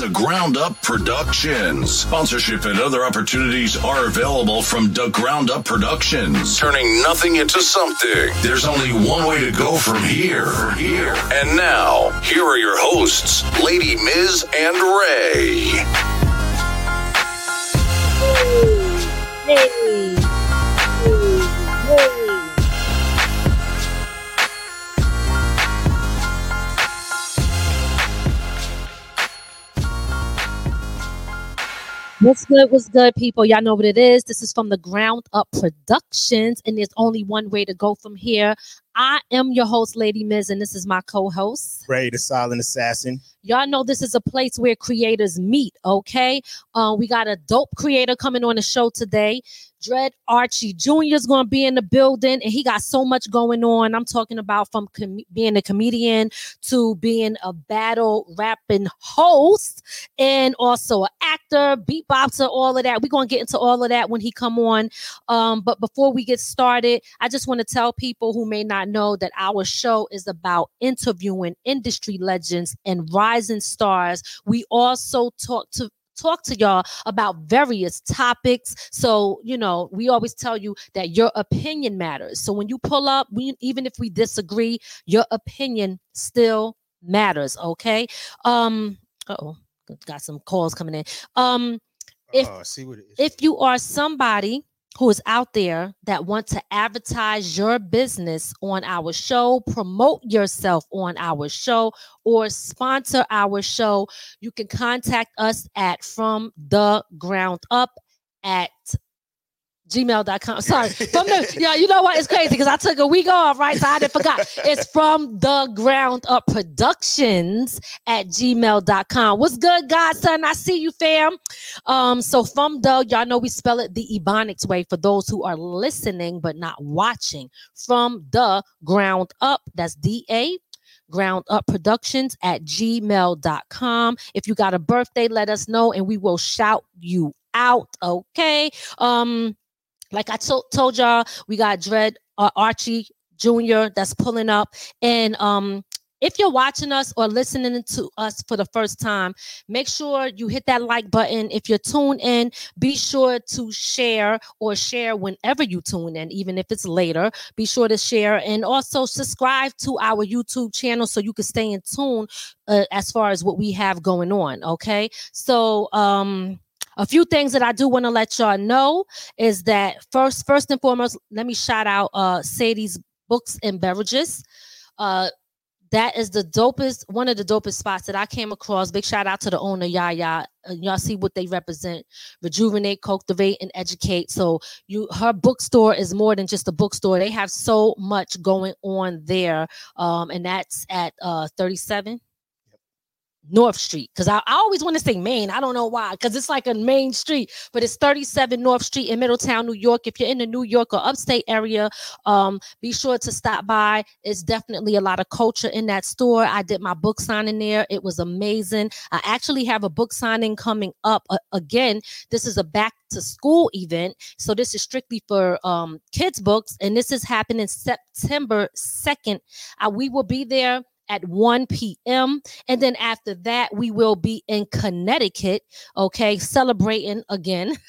the Ground Up Productions. Sponsorship and other opportunities are available from the Ground Up Productions. Turning nothing into something. There's only one way to go from here. Here. And now, here are your hosts, Lady Miz and Ray. Hey. What's good? What's good, people? Y'all know what it is. This is from the Ground Up Productions, and there's only one way to go from here. I am your host, Lady Miz, and this is my co-host. Ray the Silent Assassin. Y'all know this is a place where creators meet, okay? Uh, we got a dope creator coming on the show today. Dread Archie Jr. is going to be in the building, and he got so much going on. I'm talking about from com- being a comedian to being a battle rapping host, and also an actor, beatboxer, all of that. We're going to get into all of that when he come on. Um, but before we get started, I just want to tell people who may not know that our show is about interviewing industry legends and rising stars. We also talk to talk to y'all about various topics. So, you know, we always tell you that your opinion matters. So when you pull up, we even if we disagree, your opinion still matters, okay? Um oh, got some calls coming in. Um If- oh, see what it is. if you are somebody who is out there that want to advertise your business on our show, promote yourself on our show, or sponsor our show, you can contact us at from the ground up at gmail.com. Sorry, from the yeah, you know what? It's crazy because I took a week off, right? So I didn't forgot. It's from the ground up productions at gmail.com. What's good, Godson? I see you, fam. Um, so from the y'all know we spell it the Ebonics way for those who are listening but not watching. From the ground up, that's D-A ground up productions at gmail.com. If you got a birthday, let us know and we will shout you out. Okay. Um, like I to- told y'all, we got Dread uh, Archie Jr. that's pulling up. And um, if you're watching us or listening to us for the first time, make sure you hit that like button. If you're tuned in, be sure to share or share whenever you tune in, even if it's later. Be sure to share and also subscribe to our YouTube channel so you can stay in tune uh, as far as what we have going on. Okay. So, um, a few things that I do want to let y'all know is that first, first and foremost, let me shout out uh Sadie's Books and Beverages. Uh that is the dopest, one of the dopest spots that I came across. Big shout out to the owner, Yaya. Uh, y'all see what they represent: rejuvenate, cultivate, and educate. So you, her bookstore is more than just a bookstore. They have so much going on there, um, and that's at uh 37 North Street because I, I always want to say Main. I don't know why because it's like a main street, but it's 37 North Street in Middletown, New York. If you're in the New York or upstate area, um, be sure to stop by. It's definitely a lot of culture in that store. I did my book signing there. It was amazing. I actually have a book signing coming up uh, again. This is a back to school event, so this is strictly for um, kids books, and this is happening September 2nd. Uh, we will be there at 1 p.m. And then after that, we will be in Connecticut, okay, celebrating again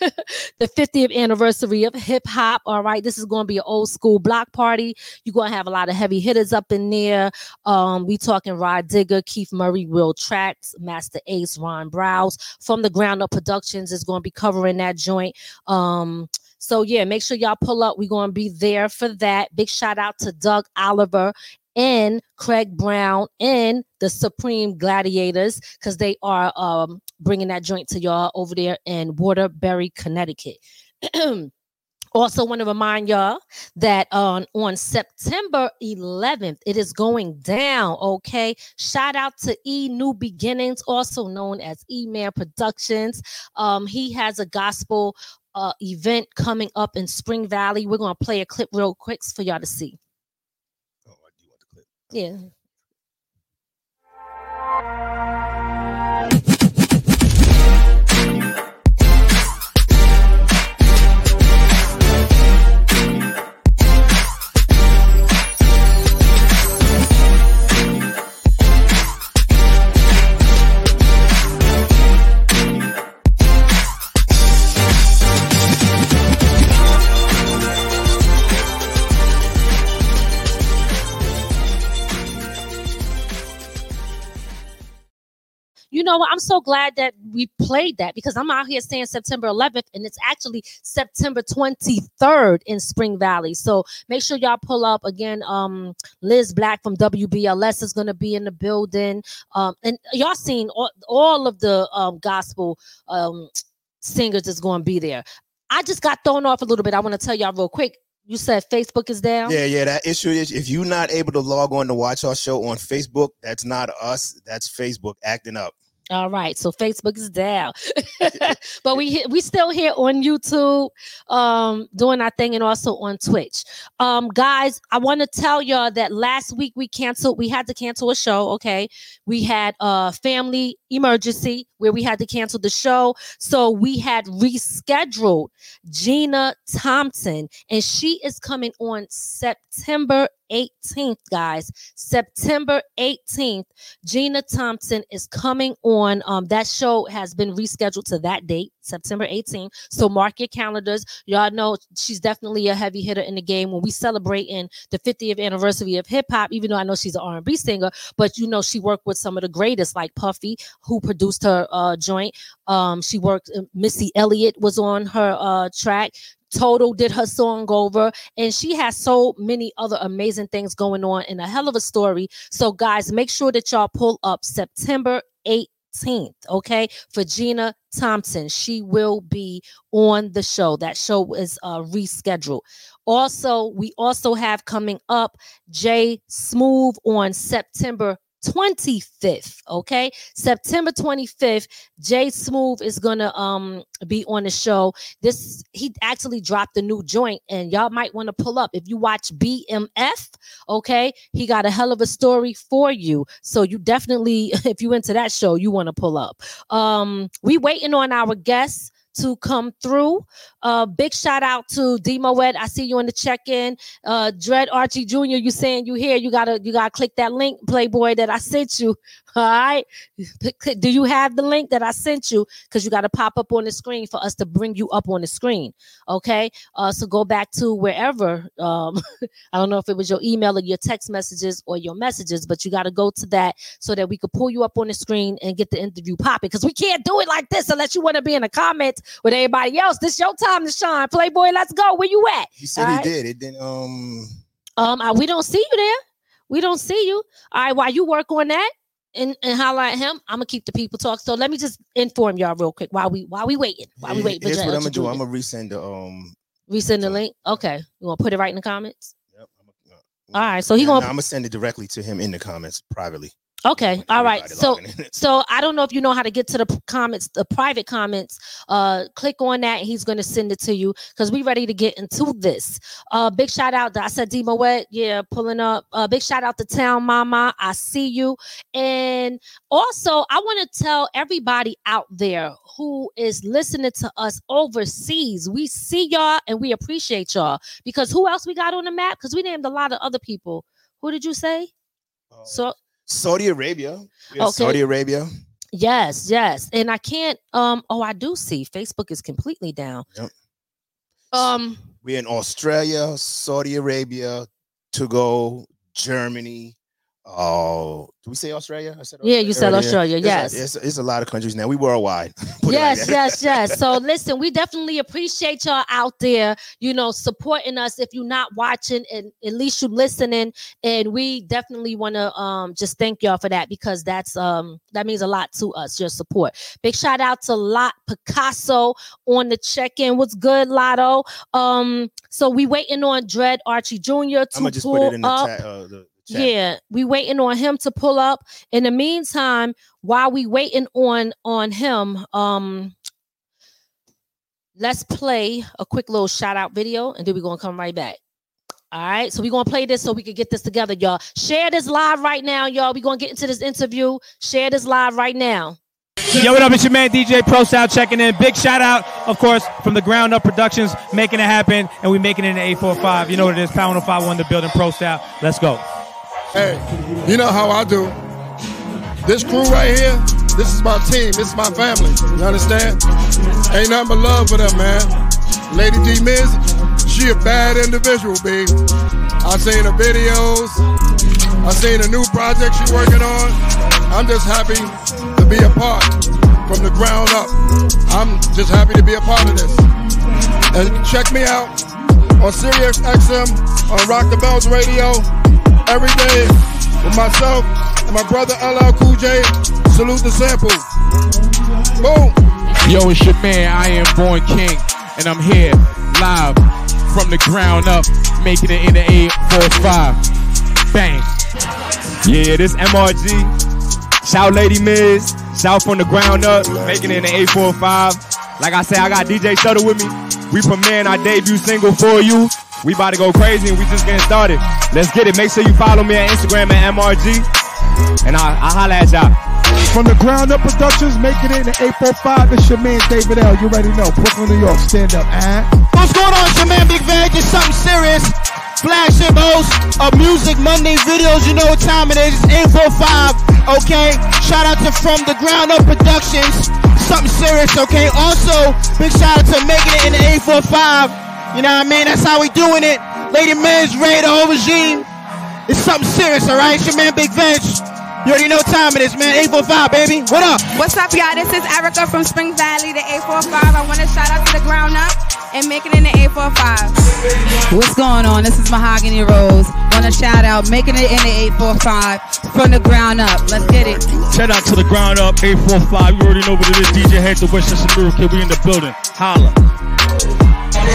the 50th anniversary of hip hop. All right, this is going to be an old school block party. You're going to have a lot of heavy hitters up in there. Um, we talking Rod Digger, Keith Murray, Will Tracks, Masta Ace, Ron Browse from the Ground Up Productions is going to be covering that joint. Um, so yeah, make sure y'all pull up. We're to be there for that. Big shout out to Doug Oliver and Craig Brown and the Supreme Gladiators because they are um, bringing that joint to y'all over there in Waterbury, Connecticut. Also, want to remind y'all that on on September 11th, it is going down. Okay, shout out to E New Beginnings, also known as E Man Productions. Um, he has a gospel uh, event coming up in Spring Valley. We're gonna play a clip real quick for y'all to see. Oh, I do want the clip. Yeah. You know what? I'm so glad that we played that because I'm out here saying September 11th and it's actually September 23rd in Spring Valley. So make sure y'all pull up again. Um, Liz Black from WBLS is going to be in the building. Um, and y'all seen all, all of the um, gospel um, singers is going to be there. I just got thrown off a little bit. I want to tell y'all real quick. You said Facebook is down. Yeah, yeah. That issue is if you're not able to log on to watch our show on Facebook, that's not us. That's Facebook acting up. All right, so Facebook is down, but we we still here on YouTube, um, doing our thing, and also on Twitch. Um, guys, I want to tell y'all that last week we canceled. We had to cancel a show. Okay, we had a family emergency where we had to cancel the show, so we had rescheduled Gina Thompson, and she is coming on September 18th, guys. September 18th, Gina Thompson is coming on. Um, that show has been rescheduled to that date, September 18th. So mark your calendars. Y'all know she's definitely a heavy hitter in the game. When we celebrating the 50th anniversary of hip hop, even though I know she's an R&B singer, but you know she worked with some of the greatest, like Puffy, who produced her uh, joint. Um, she worked. Uh, Missy Elliott was on her uh, track. Total did her song over, and she has so many other amazing things going on and a hell of a story. So, guys, make sure that y'all pull up September 18th, okay, for Gina Thompson. She will be on the show. That show is uh, rescheduled. Also, we also have coming up Jay Smooth on September 25th okay? September 25th jay smooth is gonna um be on the show. This he actually dropped a new joint and y'all might want to pull up. If you watch bmf okay he got a hell of a story for you. So you definitely if you into that show you want to pull up. Um we waiting on our guests to come through. Uh, big shout out to D Moet. I see you in the check-in. Uh, Dread Archie Jr. You saying you here? You gotta you gotta click that link, Playboy, that I sent you. All right. Do you have the link that I sent you? Because you got to pop up on the screen for us to bring you up on the screen. Okay. Uh, so go back to wherever. Um, I don't know if it was your email or your text messages or your messages, but you got to go to that so that we could pull you up on the screen and get the interview popping. Because we can't do it like this unless you want to be in the comments with everybody else. This is your time to shine. Playboy, let's go. Where you at? He said All he right. did. It didn't. Um. Um, uh, we don't see you there. We don't see you. All right, while you work on that and, and highlight him, I'm gonna keep the people talk. So let me just inform y'all real quick while we while we waiting. While we here- wait Here's what I'm gonna do. I'm gonna resend the um. resend the link. Okay, you to put it right in the comments? Yep, I'm gonna, All right, so he Yeah, gonna no, I'm gonna send it directly to him in the comments privately. Okay, Like all right. So so I don't know if you know how to get to the comments, the private comments. Uh click on that. He's gonna send it to you because we ready to get into this. Uh big shout out to I said D Moet, yeah, pulling up. Uh big shout out to Town Mama. I see you. And also I want to tell everybody out there who is listening to us overseas. We see y'all and we appreciate y'all because who else we got on the map? Because we named a lot of other people. Who did you say? Uh, So Saudi Arabia. Okay. Saudi Arabia. Yes, yes. And I can't um oh I do see Facebook is completely down. Yep. Um We're in Australia, Saudi Arabia, to go, Germany, Oh, do we say Australia? I said yeah, you said Australia. It's yes, a, it's, it's, a lot of countries now. We worldwide. yes, like yes, yes. So listen, we definitely appreciate y'all out there. You know, supporting us. If you're not watching, and at least you're listening, and we definitely want to um just thank y'all for that because that's um that means a lot to us. Your support. Big shout out to Lot Picasso on the check in. What's good, Lotto? Um, so we waiting on Dread Archie Jr. to I'm gonna just pull put it in the up. Chat, uh, the- yeah, we waiting on him to pull up. In the meantime, while we waiting on on him, um, let's play a quick little shout out video, and then we're gonna come right back. All right, so we're gonna play this so we can get this together, y'all. Share this live right now, y'all. We're gonna get into this interview. Share this live right now. Yo, what up? It's your man DJ Pro Style checking in. Big shout out, of course, from the Ground Up Productions, making it happen, and we making it in the 845. You know what it is, Pound 501 the building Pro Style. Let's go. Hey, you know how I do. This crew right here, this is my team, this is my family. You understand? Ain't nothing but love for them, man. Lady D Miz, she a bad individual, B. I seen her videos. I seen a new project she working on. I'm just happy to be a part from the ground up. I'm just happy to be a part of this. And check me out on Sirius XM on Rock the Bells Radio every day with myself and my brother LL Cool J. Salute the sample. Boom. Yo, it's your man, I am Born King, and I'm here live from the ground up, making it in the 845. Bang. Yeah, this MRG. Shout Lady Miz. Shout from the ground up, making it in the 845. Like I said, I got DJ Shutter with me. We premiering our debut single for you. We about to go crazy and we just getting started. Let's get it. Make sure you follow me on Instagram at MRG. And I'll, I'll holla at y'all. From the ground up productions, making it in the 845. It's your man David L. You already know. Brooklyn, New York. Stand up, eh? What's going on? It's your man Big Veg. It's something serious. Flagship host of Music Monday videos. You know what time it is. It's 845. Okay. Shout out to From the Ground Up Productions. Something serious. Okay. Also, big shout out to making it in the 845. You know what I mean? That's how we doing it. Lady Miz, Ray, the whole regime. It's something serious, all right? It's your man, Big Veg. You already know what time it is, man. 845, baby. What up? What's up, y'all? This is Erica from Spring Valley, the 845. I want to shout out to the ground up and make it in the 845. What's going on? This is Mahogany Rose. Want to shout out making it in the 845 from the ground up. Let's get it. Shout out to the ground up 845. You already know what it is. DJ Head, the Westchester Miracle Kid. We in the building. Holla.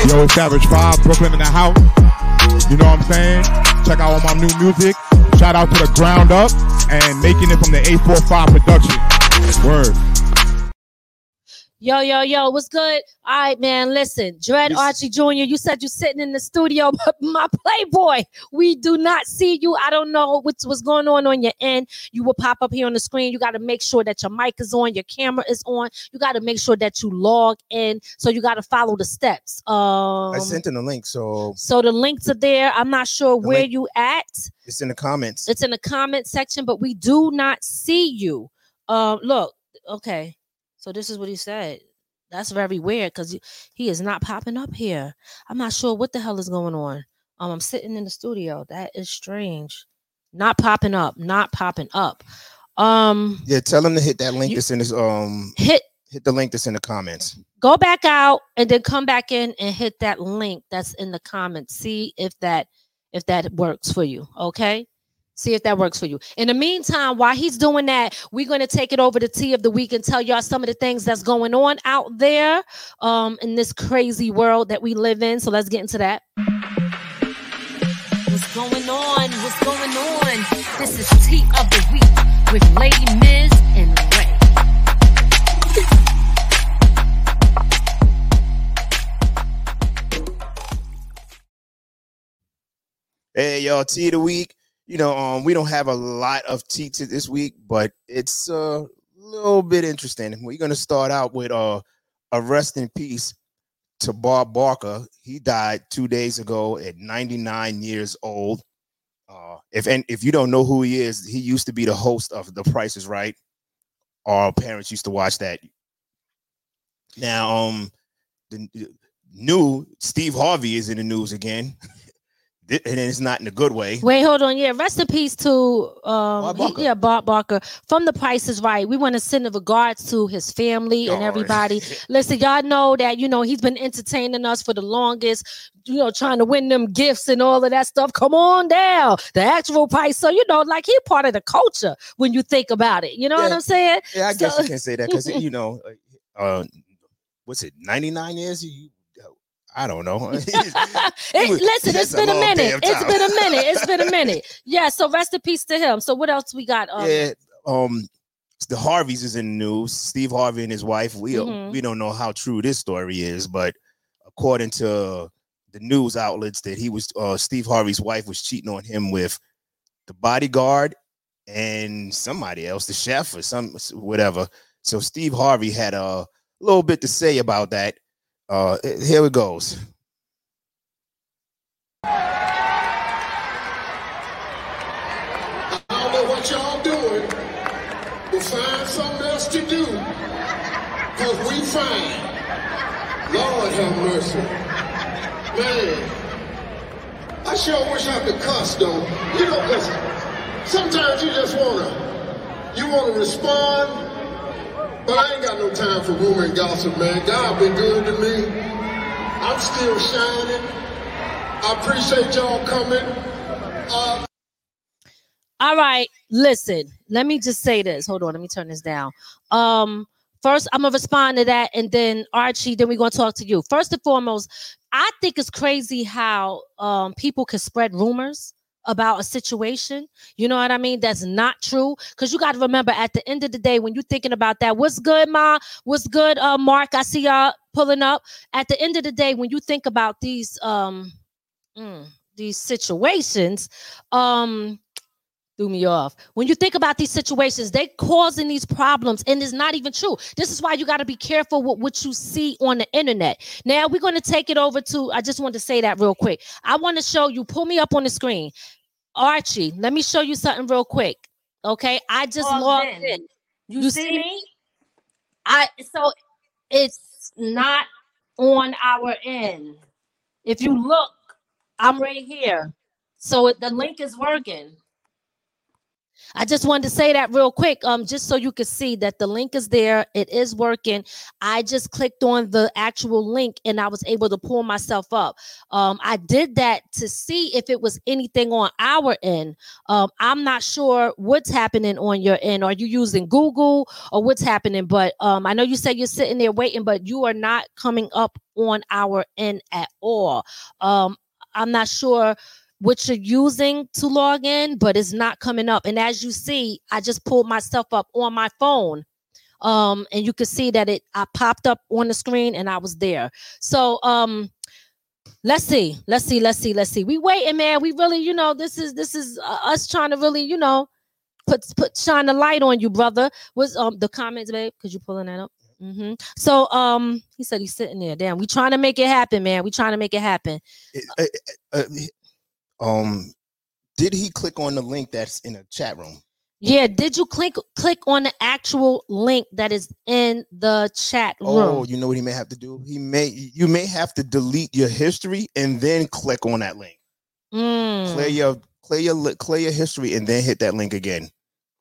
Yo, Savage 5, Brooklyn in the house. You know what I'm saying? Check out all my new music. Shout out to the ground up and making it from the 845 production. Word. Yo, yo, yo, what's good? All right, man. Listen, Dread Archie Jr., you said you're sitting in the studio, but my Playboy, we do not see you. I don't know what's, what's going on on your end. You will pop up here on the screen. You got to make sure that your mic is on, your camera is on. You got to make sure that you log in. So you got to follow the steps. Um, I sent in the link. So, so the links are there. I'm not sure where link, you at. It's in the comments. It's in the comment section, but we do not see you. Um, look, okay. So this is what he said. That's very weird because he is not popping up here. I'm not sure what the hell is going on. Um, I'm sitting in the studio. That is strange. Not popping up. Not popping up. Um. Yeah, tell him to hit that link you, that's in his um. Hit hit the link that's in the comments. Go back out and then come back in and hit that link that's in the comments. See if that if that works for you. Okay. See if that works for you. In the meantime, while he's doing that, we're going to take it over to Tea of the Week and tell y'all some of the things that's going on out there um, in this crazy world that we live in. So let's get into that. What's going on? What's going on? This is Tea of the Week with Lady Miz and Ray. Hey, y'all, Tea of the Week you know, um, we don't have a lot of tea this week, but it's a little bit interesting. We're gonna start out with uh, a rest in peace to Bob Barker. He died two days ago at 99 years old. Uh, if and if you don't know who he is, he used to be the host of The Price Is Right. Our parents used to watch that. Now, um, the new Steve Harvey is in the news again. And it's not in a good way. Wait, hold on. Yeah, rest in peace to um, he- Barker. yeah, Bob Barker from The Price is Right. We want to send the regards to his family and everybody. Listen, y'all know that you know he's been entertaining us for the longest. You know, trying to win them gifts and all of that stuff. Come on down, the actual price. So you know, like he part of the culture when you think about it. You know what I'm saying? Yeah, I guess So- you can say that because you know, uh, what's it? Ninety nine years? You, I don't know. It- was- listen, it's been a long minute. It's been a minute. It's been a minute. Yeah. So rest in peace to him. So what else we got? Um, yeah. Um, the Harveys is in the news. Steve Harvey and his wife. We Mhm. we don't know how true this story is, but according to the news outlets, that he was uh, Steve Harvey's wife was cheating on him with the bodyguard and somebody else, the chef or some whatever. So Steve Harvey had a little bit to say about that. Uh, here it goes. I don't know what y'all doing, but find something else to do. Cause we fine. Lord have mercy. Man. I sure wish I could cuss though. You know, listen. Sometimes you just wanna, you wanna respond, but I ain't got no time for rumor and gossip, man. God been good to me. I'm still shining. I appreciate y'all coming. Uh, All right, listen. Let me just say this. Hold on, let me turn this down. Um, first, I'm gonna respond to that, and then Archie, then we're gonna talk to you. First and foremost, I think it's crazy how um people can spread rumors about a situation. You know what I mean? That's not true. Because you got to remember, at the end of the day, when you're thinking about that, what's good, Ma? What's good, uh, Mark? I see y'all pulling up. At the end of the day, when you think about these um mm, these situations, um threw me off. When you think about these situations, they causing these problems, and it's not even true. This is why you got to be careful with what you see on the internet. Now we're going to take it over to. I just want to say that real quick. I want to show you. Pull me up on the screen, Archie. Let me show you something real quick. Okay, I just Logged logged in. in. You see me? I so it's not on our end. If you look, I'm right here. So it, the link is working. I just wanted to say that real quick, um, just so you could see that the link is there. It is working. I just clicked on the actual link and I was able to pull myself up. Um, I did that to see if it was anything on our end. Um, I'm not sure what's happening on your end. Are you using Google or what's happening? But um, I know you said you're sitting there waiting, but you are not coming up on our end at all. Um, I'm not sure what you're using to log in, but it's not coming up. And as you see, I just pulled myself up on my phone. Um, and you can see that it I popped up on the screen and I was there. So um let's see, let's see, let's see, let's see. We waiting, man. We really, you know, this is this is uh, us trying to really, you know, put put shine the light on you, brother. Was um the comments, babe? Could you pulling that up? hmm So um he said he's sitting there. Damn, we trying to make it happen, man. We trying to make it happen. Uh, um, did he click on the link that's in the chat room? Yeah, did you click click on the actual link that is in the chat room? Oh, you know what he may have to do? He may you may have to delete your history and then click on that link. Mm. Clear your clear your clear your history and then hit that link again.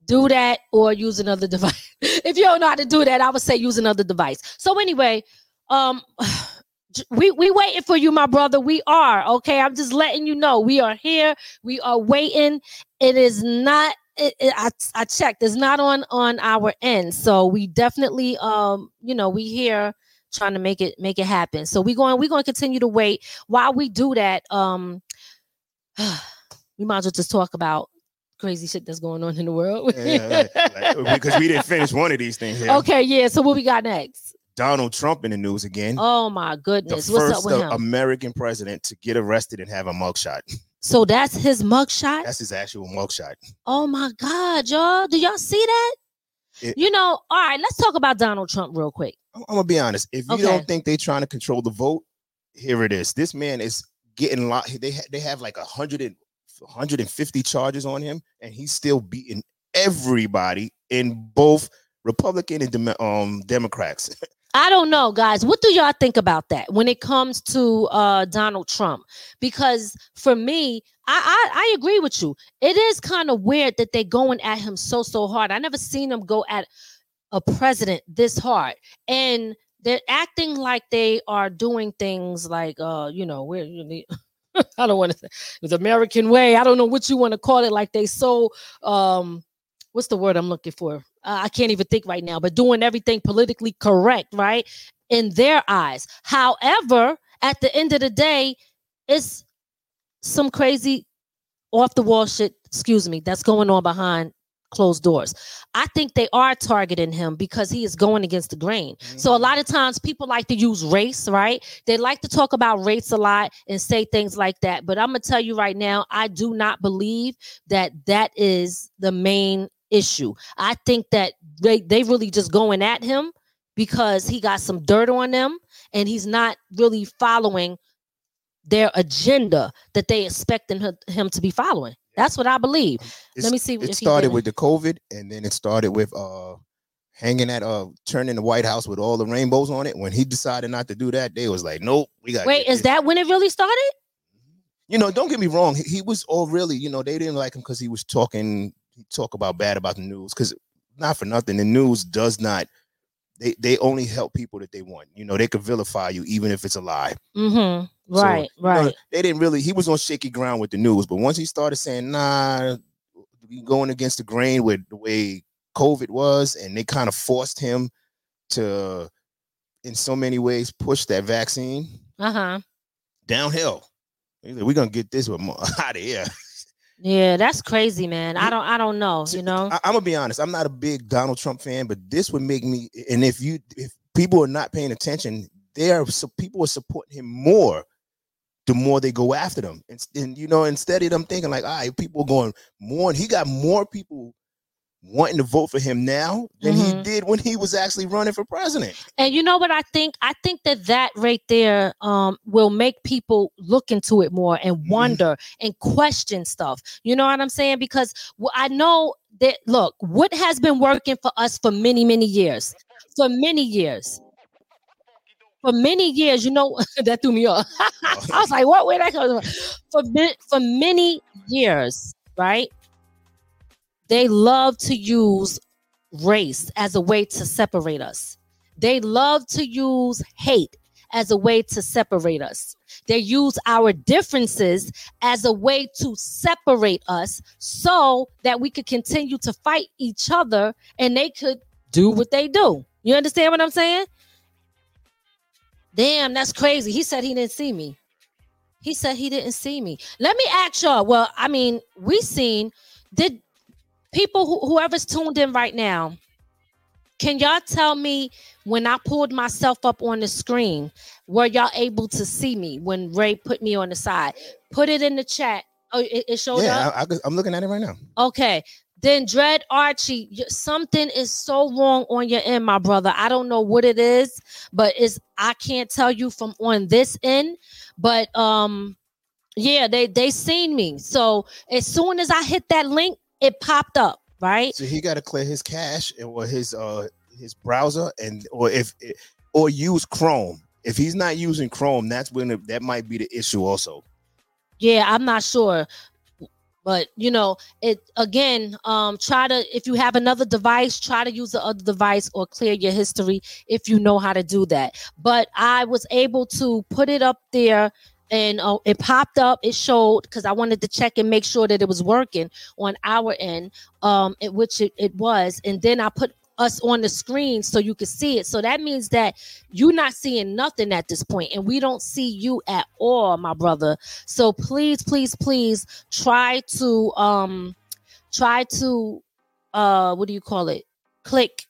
do that or use another device. if you don't know how to do that, I would say use another device. So anyway, um we we waiting for you, my brother. We are okay. I'm just letting you know we are here. We are waiting. It is not. It, it, I I checked. It's not on on our end. So we definitely um you know we here trying to make it make it happen. So we going we going to continue to wait while we do that. Um, we might as well just talk about crazy shit that's going on in the world. Yeah, like- like, because we didn't finish one of these things here. Okay, yeah. So what we got next? Donald Trump in the news again. Oh my the goodness, what's first up with him? American president to get arrested and have a mugshot. so that's his mugshot. That's his actual mugshot. Oh my God, y'all! Do y'all see that? It- you know, all right. Let's talk about Donald Trump real quick. I'm, I'm gonna be honest. If you Okay. don't think they're trying to control the vote, here it is. This man is getting lot. They ha- they have like a hundred and 150 charges on him, and he's still beating everybody in both Republican and Dem- um Democrats. I don't know, guys. What do y'all think about that when it comes to uh Donald Trump? Because for me, I I, I agree with you. It is kind of weird that they're going at him so so hard. I never seen them go at a president this hard, and they're acting like they are doing things like uh you know we're you need. I don't want to say the American way. I don't know what you want to call it. Like they so um what's the word I'm looking for? Uh, I can't even think right now, but doing everything politically correct, right? In their eyes. However, at the end of the day, it's some crazy off the wall shit, excuse me, that's going on behind closed doors. I think they are targeting him because he is going against the grain. Mm-hmm. So a lot of times people like to use race, right? They like to talk about race a lot and say things like that. But I'm going to tell you right now, I do not believe that that is the main issue. I think that they they really just going at him because he got some dirt on them and he's not really following their agenda that they expecting him to be following. That's what I believe. It's, Let me see. It started with the COVID, and then it started with uh hanging at uh turning the White House with all the rainbows on it. When he decided not to do that, they was like, "Nope, we got." Wait, is that when it really started? You know, don't get me wrong. He, he was all really, you know, they didn't like him because he was talking talk about bad about the news because not for nothing, the news does not. They they only help people that they want. You know, they could vilify you even if it's a lie. Mm-hmm. Right, so, right. You know, they didn't really. He was on shaky ground with the news, but once he started saying, "Nah, we going against the grain with the way COVID was," and they kind of forced him to, in so many ways, push that vaccine. Uh huh. Downhill. We're gonna get this one out of here. Yeah, that's crazy, man. I don't I don't know, you know. I, am gonna be honest. I'm not a big Donald Trump fan, but this would make me and if you if people are not paying attention, they are so people are supporting him more the more they go after them. And, and you know, instead of them thinking like, all right, people going more, and he got more people wanting to vote for him now than mm-hmm. he did when he was actually running for president. And you know what I think? I think that that right there um, will make people look into it more and mm-hmm. wonder mm-hmm. and question stuff. You know what I'm saying? Because I know that look, what has been working for us for many many years, for many years. For many years, you know that threw me off. I was like, "What? Where that come from?" For for many years, right? They love to use race as a way to separate us. They love to use hate as a way to separate us. They use our differences as a way to separate us so that we could continue to fight each other and they could do what they do. You understand what I'm saying? Damn, that's crazy. He said he didn't see me. He said he didn't see me. Let me ask y'all. Well, I mean, we seen did people who, whoever's tuned in right now, can y'all tell me when I pulled myself up on the screen, were y'all able to see me when Ray put me on the side? Put it in the chat. Oh, it, it showed yeah, up. I, am looking at it right now. Okay. Then Dread Archie, something is so wrong on your end, my brother. I don't know what it is, but it's I can't tell you from on this end. But um, yeah, they they seen me. So as soon as I hit that link, it popped up, right? So he got to clear his cache and or his uh his browser and or if or use Chrome. If he's not using Chrome, that's when it, that might be the issue also. Yeah, I'm not sure. But you know, it again, um, try to if you have another device, try to use the other device or clear your history if you know how to do that. But I was able to put it up there and uh, it popped up it showed because i wanted to check and make sure that it was working on our end um in which it, it was. And then i put us on the screen so you could see it. So that means that you're not seeing nothing at this point and we don't see you at all my brother. So please please please try to um try to uh what do you call it? Click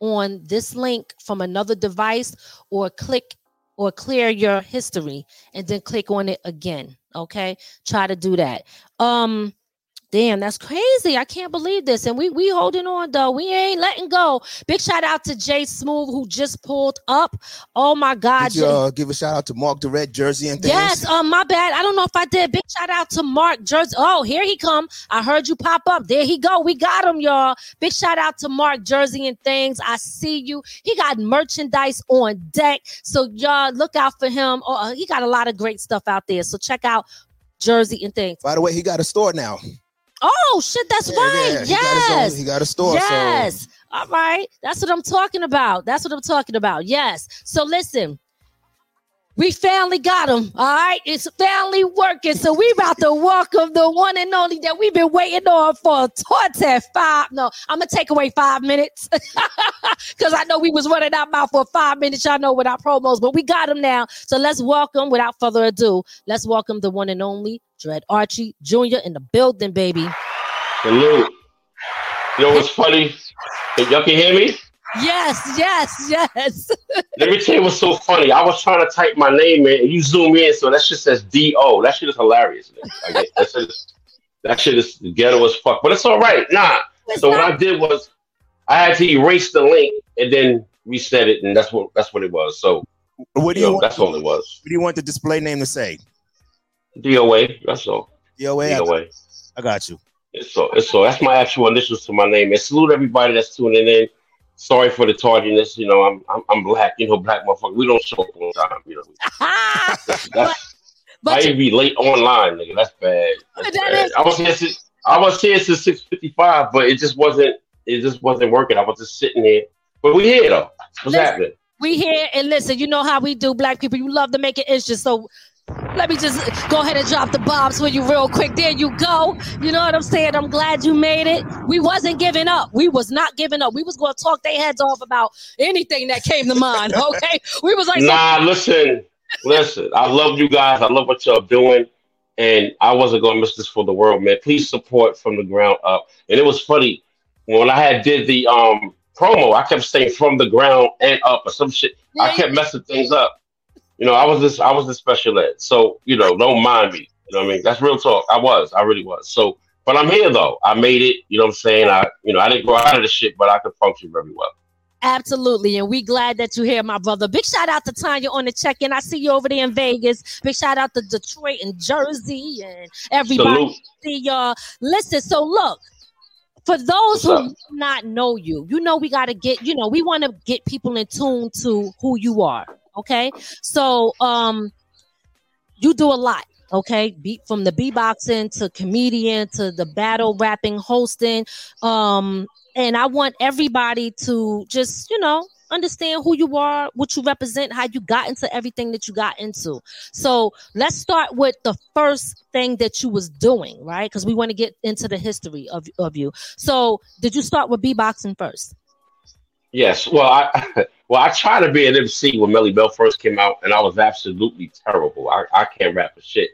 on this link from another device or click or clear your history and then click on it again. Okay. Try to do that. Um, Damn, that's crazy. I can't believe this. And we we holding on though. We ain't letting go. Big shout out to Jay Smooth who just pulled up. Oh my God. Did you uh, give a shout out to Mark the Red Jersey and things? Yes, um, my bad. I don't know if I did. Big shout out to Mark Jersey. Oh, here he come. I heard you pop up. There he go. We got him, y'all. Big shout out to Mark Jersey and things. I see you. He got merchandise on deck. So y'all look out for him. Oh, uh, he got a lot of great stuff out there. So check out Jersey and things. By the way, he got a store now. Oh shit, that's Yeah, right. yeah, he got yes. own- he got a store, so- Yes. All right. That's what I'm talking about. That's what I'm talking about. Yes. So listen. We finally got him. All right. It's finally working. So we about to welcome the one and only that we've been waiting on for twenty five. No, I'm gonna take away five minutes. Because I know we was running our mouth for five minutes. Y'all know with our promos, but we got him now. So let's welcome, without further ado, let's welcome the one and only Dread Archie Jr. in the building, baby. You know what's funny? Y'all can hear me? Yes, yes, yes. Let me tell you what's so funny. I was trying to type my name in, and you zoom in, so that shit says D O. That shit is hilarious. man. Like, that, shit is, that shit is ghetto as fuck, but it's all right. Nah. So what I did was I had to erase the link and then reset it, and that's what that's what it was. So What do you you know, want- that's all it was. What do you want the display name to say? DOA. That's all. DOA. DOA. I got you. It's so it's so that's my actual initials to my name. And salute everybody that's tuning in. Sorry for the tardiness. You know, I'm I'm, I'm black. You know, black motherfucker. We don't show up on time. You know, that's, that's I even be late online, nigga. That's bad. That's That bad. is- I was here since I was here since six fifty five, but it just wasn't it just wasn't working. I was just sitting here. But we here though. What's Listen, happening? We here and listen, you know how we do, black people. You love to make it interesting. So let me just go ahead and drop the bombs for you real quick. There you go. You know what I'm saying? I'm glad you made it. We wasn't giving up. We was not giving up. We was gonna talk their heads off about anything that came to mind. Okay. We was like Nah, listen, listen. I love you guys. I love what y'all doing, and I wasn't gonna miss this for the world, man. Please support from the ground up. And it was funny when I had did the um promo. I kept saying from the ground and up or some shit. I kept messing things up. You know, I was this. I was the special ed. So you know, don't mind me. You know what I mean? That's real talk. I was. I really was. So, but I'm here though. I made it. You know what I'm saying? I, you know, I didn't go out of the shit, but I could function very well. Absolutely. And we glad that you're here, my brother. Big shout out to Tanya on the check-in. I see you over there in Vegas. Big shout out to Detroit and Jersey and everybody. Salute. See y'all. Listen, so look, for those who do not know you, you know we gotta get, you know, we want to get people in tune to who you are. Okay. So um you do a lot. Okay, beat from the beatboxing to comedian to the battle rapping, hosting, um, and I want everybody to just you know understand who you are, what you represent, how you got into everything that you got into. So let's start with the first thing that you was doing, right? Because we want to get into the history of of you. So did you start with beatboxing first? Yes. Well, I well I tried to be an MC when Melle Mel first came out, and I was absolutely terrible. I, I can't rap for shit.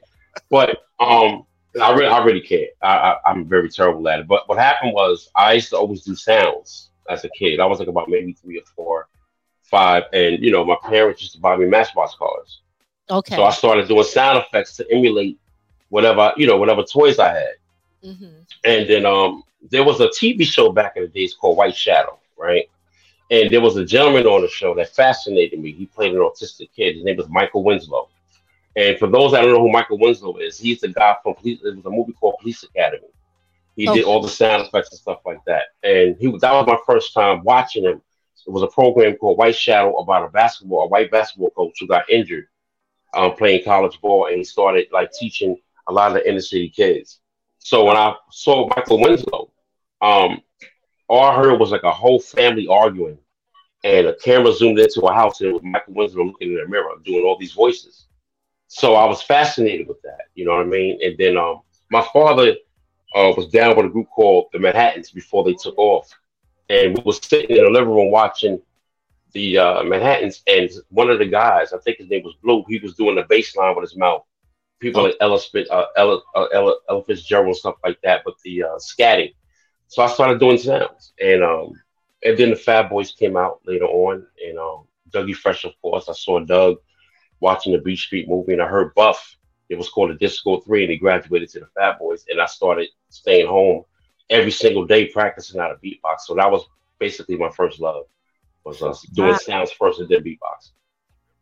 But um, I really I really can't. I, I I'm very terrible at it. But what happened was I used to always do sounds as a kid. I was like about maybe three or four, five, and you know my parents used to buy me Matchbox cars. Okay. So I started doing sound effects to emulate whatever you know whatever toys I had. And then um, there was a TV show back in the days called White Shadow, right? And there was a gentleman on the show that fascinated me. He played an autistic kid. His name was Michael Winslow. And for those that don't know who Michael Winslow is, he's the guy from Police. It was a movie called Police Academy. He did all the sound effects and stuff like that. And he was that was my first time watching him. It was a program called White Shadow about a basketball, a white basketball coach who got injured um, playing college ball, and he started like teaching a lot of the inner city kids. So when I saw Michael Winslow, um, all I heard was like a whole family arguing, and a camera zoomed into a house, and it was Michael Winslow looking in the mirror, doing all these voices. So I was fascinated with that, you know what I mean? And then um, my father uh, was down with a group called the Manhattans before they took off, and we was sitting in the living room watching the uh, Manhattans, and one of the guys, I think his name was Blue, he was doing the bass line with his mouth. People like Ella, uh, Ella, uh, Ella, Ella Fitzgerald and stuff like that, but the uh, scatting. So I started doing sounds, and um, and then the Fat Boys came out later on, and um, Dougie Fresh, of course. I saw Doug watching the Beat Street movie, and I heard Buff It was called a Disco Three, and he graduated to the Fat Boys, and I started staying home every single day practicing how to beatbox. So that was basically my first love was uh, doing Wow. sounds first and then beatbox.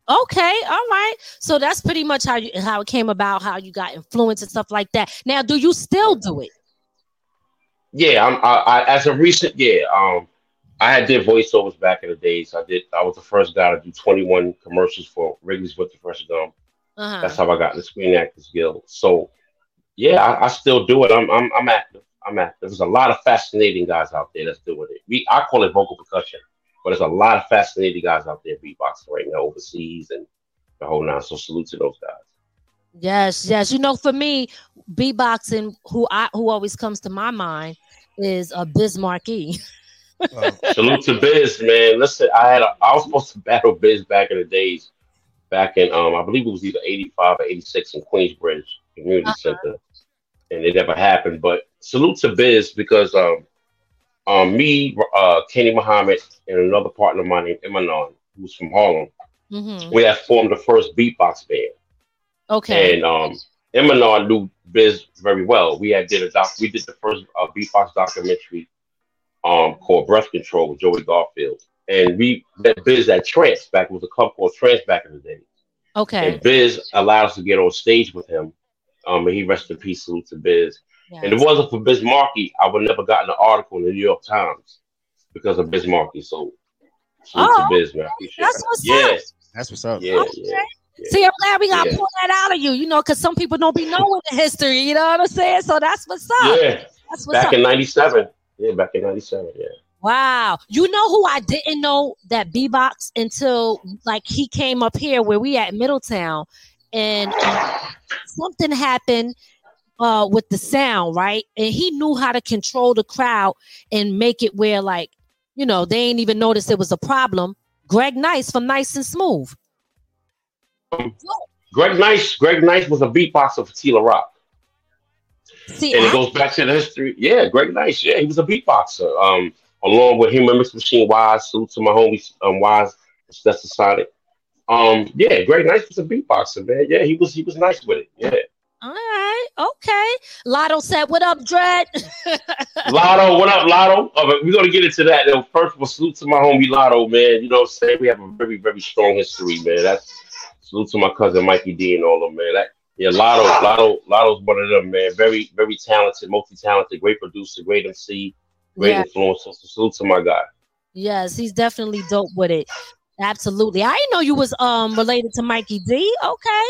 Okay, all right. So that's pretty much how you how it came about, how you got influence and stuff like that. Now, do you still do it? Yeah, I'm. I, I as a recent, yeah. Um, I had did voiceovers back in the days. I did. I was the first guy to do 21 commercials for Wrigley's with the Fresh Gum. Uh-huh. That's how I got in the Screen Actors Guild. So, yeah, I, I still do it. I'm, I'm, I'm active. I'm active. There's a lot of fascinating guys out there that's doing it. We, I call it vocal percussion, but there's a lot of fascinating guys out there beatboxing right now overseas and the whole nine. So salute to those guys. Yes, yes. You know, for me, beatboxing, who I who always comes to my mind is a Biz Markie. Salute to Biz, man. Listen, I had a, I was supposed to battle Biz back in the days, back in um I believe it was either 85 or 86 in Queensbridge Community Center. And it never happened. But salute to Biz because um um me, uh Kenny Muhammad and another partner of mine named Emanon, who's from Harlem, Mhm. we had formed the first beatbox band. Okay. And um Emanon knew Biz very well. We had did a doc we did the first uh, beatbox documentary um called Breath Control with Joey Garfield. And we met Biz at Trance back it was a club called Trance back in the day. Okay. And Biz allowed us to get on stage with him. Um and he rest in peace, salute to Biz. And if it wasn't for Biz Markie, I would never gotten an article in the New York Times because of Biz Markie. So salute Oh, to Biz, man. I appreciate that's that. what's yeah. up. That's what's up. Yeah, yeah. See, I'm glad we got to Yeah. pull that out of you, you know, because some people don't be knowing the history. You know what I'm saying? So that's what's up. Yeah. That's what's Back up. in '97. Yeah, back in '97. Yeah. Wow. You know who I didn't know that B-Box until like he came up here where we at Middletown and um, something happened uh with the sound, right? And he knew how to control the crowd and make it where like, you know, they ain't even notice it was a problem. Greg Nice from Nice and Smooth. Greg Nice. Greg Nice was a beatboxer for T La Rock. See, and it goes back to the history. Yeah, Greg Nice. Yeah, he was a beatboxer. Um, along with him and Mix Machine Wise. Salute to my homies, um, Wise. Stetsasonic. Um, yeah, Greg Nice was a beatboxer, man. Yeah, he was. He was nice with it. Yeah. All right, okay. Lotto said, "What up, Dread?" Lotto, what up, Lotto? Uh, we're gonna get into that. Though. First, we'll salute to my homie Lotto, man. You know, what I'm saying we have a very, very strong history, man. That's salute to my cousin Mikey D and all of them, man. That yeah, Lotto, Lotto, Lotto's one of them, man. Very, very talented, multi-talented, great producer, great MC, great Yeah. influencer. So salute to my guy. Yes, he's definitely dope with it. Absolutely. I didn't know you was um related to Mikey D. Okay.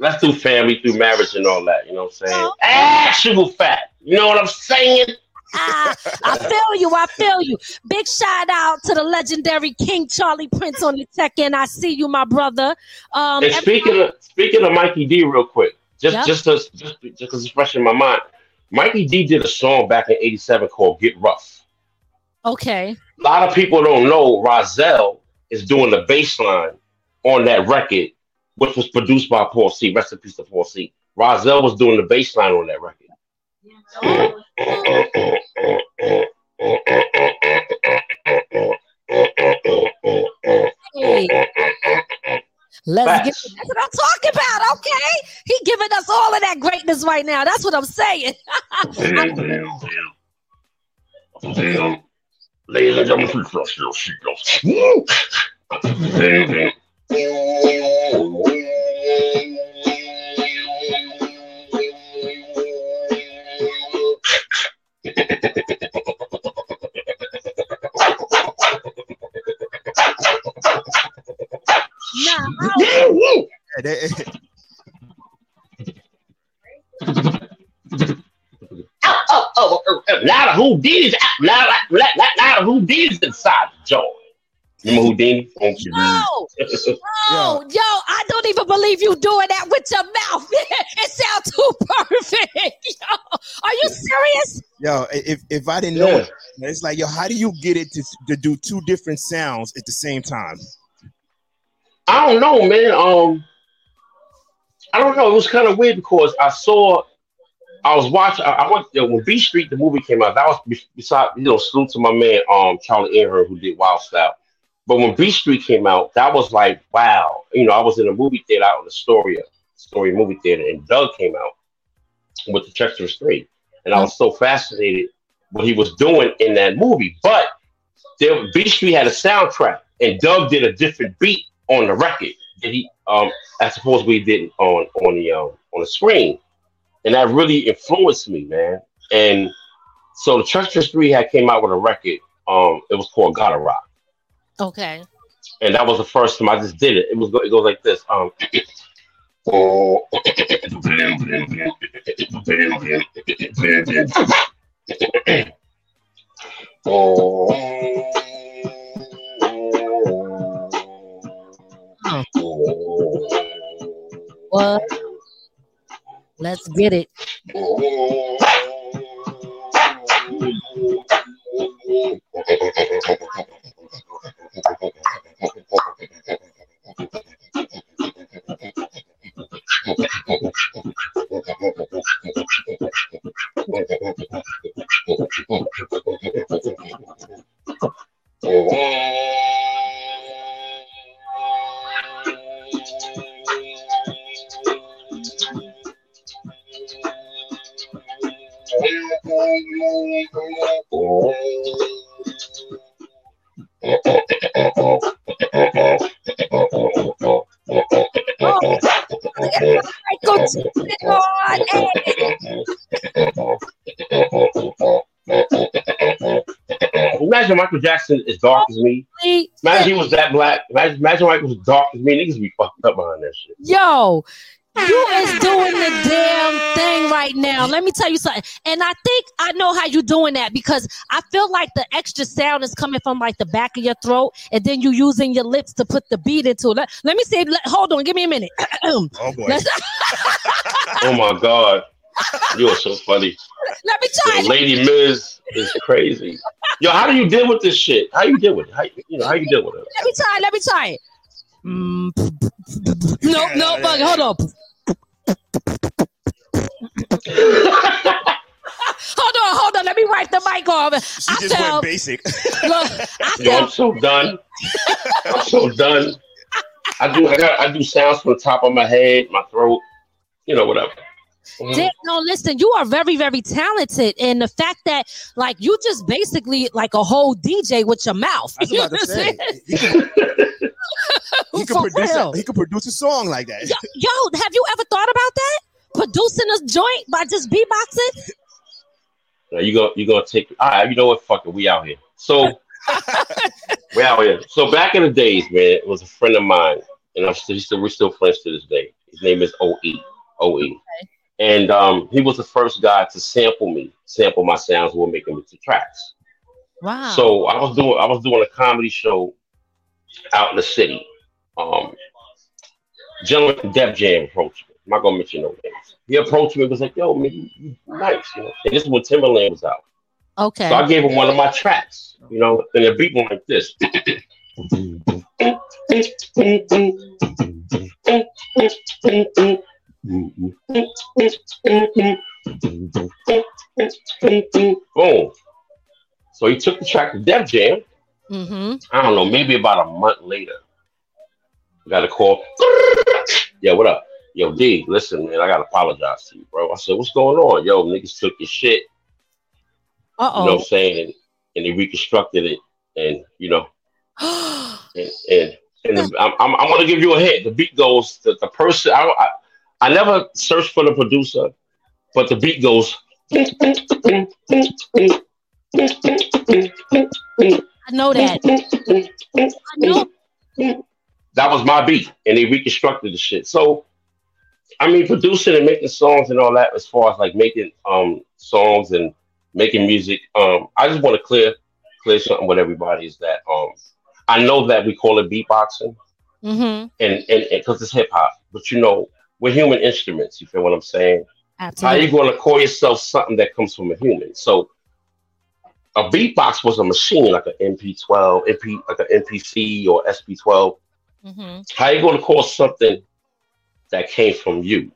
That's through family, through marriage, and all that. You know what I'm saying? Actual fact. You know what I'm saying? Ah, I feel you. I feel you. Big shout out to the legendary King Charlie Prince on the check in. I see you, my brother. Um, and speaking of speaking of Mikey D, real quick, just Yeah. just to, just just because it's fresh in my mind, Mikey D did a song back in '87 called "Get Rough." okay. A lot of people don't know Rozelle is doing the bass line on that record, which was produced by Paul C. Rest in peace to Paul C. Rozelle was doing the bass line on that record. Hey. Let's get that's what I'm talking about. Okay. He giving us all of that greatness right now. That's what I'm saying. Ladies and gentlemen, please fasten your seatbelts. Oh, oh, lot of Whodini's, lot, lot, lot, lot of Whodini's inside joint. Remember Whodini? No, no, yo, I don't even believe you doing that with your mouth. it sounds too perfect. Yo, are you serious? Yo, if if I didn't know it, it's like yo, how do you get it to, to do two different sounds at the same time? I don't know, man. Um, I don't know. It was kind of weird because I saw, I was watching. I, I went you know, when Beat Street the movie came out. That was beside you know salute to my man um Charlie Ahearn who did Wild Style. But when Beat Street came out, that was like wow. You know, I was in a movie theater out in Astoria, story movie theater, and Doug came out with the Treacherous Three, and I was so fascinated what he was doing in that movie. But there, Beat Street had a soundtrack, and Doug did a different beat on the record that he, um, as opposed we did on on the um, on the screen, and that really influenced me, man. And so the Treacherous Three had came out with a record. Um, it was called Gotta Rock Okay. and that was the first time I just did it. It was it goes like this. Um, What? Let's get it. Michael Jackson on imagine Michael Jackson is dark as me. Imagine he was that black. Imagine, imagine Michael was dark as me. Niggas be fucked up behind that shit. Yo, you is doing the damn thing right now. Let me tell you something. And I think I know how you doing that because I feel like the extra sound is coming from like the back of your throat, and then you using your lips to put the beat into it. Let, let me see. Let, hold on, give me a minute. Oh boy. Let's- Oh my god, you are so funny. Let me try. Yo, Lady Miz is crazy. Yo, how do you deal with this shit? How you deal with it? How you know how you deal with it? Let me try. Let me try. it. Mm, nope, nope. Bug. Hold on. hold on, hold on. Let me wipe the mic off. I just went basic. Look, I Yo, I'm so done. I'm so done. I do I got I do sounds from the top of my head, my throat, you know, whatever. Mhm. Dick, no, listen, you are very, very talented. And the fact that, like, you just basically like a whole DJ with your mouth. I was You about to know say, what I'm he could, he could produce a, he could produce a song like that. Yo, yo, have you ever thought about that? Producing a joint by just beatboxing? Now you go you gonna take all right, you know what? Fuck it, we out here. So we out here. So back in the days, man, it was a friend of mine, and I'm still, still we're still friends to this day. His name is OE. OE. And um, he was the first guy to sample me, sample my sounds while making me to tracks. Wow. So I was doing I was doing a comedy show out in the city. Um gentleman from Def Jam approached me. I'm not gonna mention no names. He approached me and was like, yo, man, you, you nice, you know. And this is when Timbaland was out. Okay. So I gave him one of my tracks, you know, and the beat went like this. Boom. So he took the track to Def Jam. Mm-hmm. I don't know, maybe about a month later. Got a call. Yeah, what up? Yo, D, listen, man, I gotta apologize to you, bro. I said, what's going on? Yo, niggas took your shit. Uh You know what oh. I'm saying? And, and they reconstructed it, and you know, and and, and the, I'm, I'm I'm gonna give you a hint. The beat goes the, the person I, I I never searched for the producer, but the beat goes. I know that. I know. That was my beat, and they reconstructed the shit. So, I mean, producing and making songs and all that, as far as like making um songs and making music, um, I just want to clear clear something with everybody is that um, I know that we call it beatboxing, Mm-hmm. and and because it's hip hop, but you know, we're human instruments. You feel what I'm saying? Absolutely. How you going to call yourself something that comes from a human? So a beatbox was a machine, like an MP12, MP, like an MPC or SP12. Mm-hmm. How you going to call something that came from you?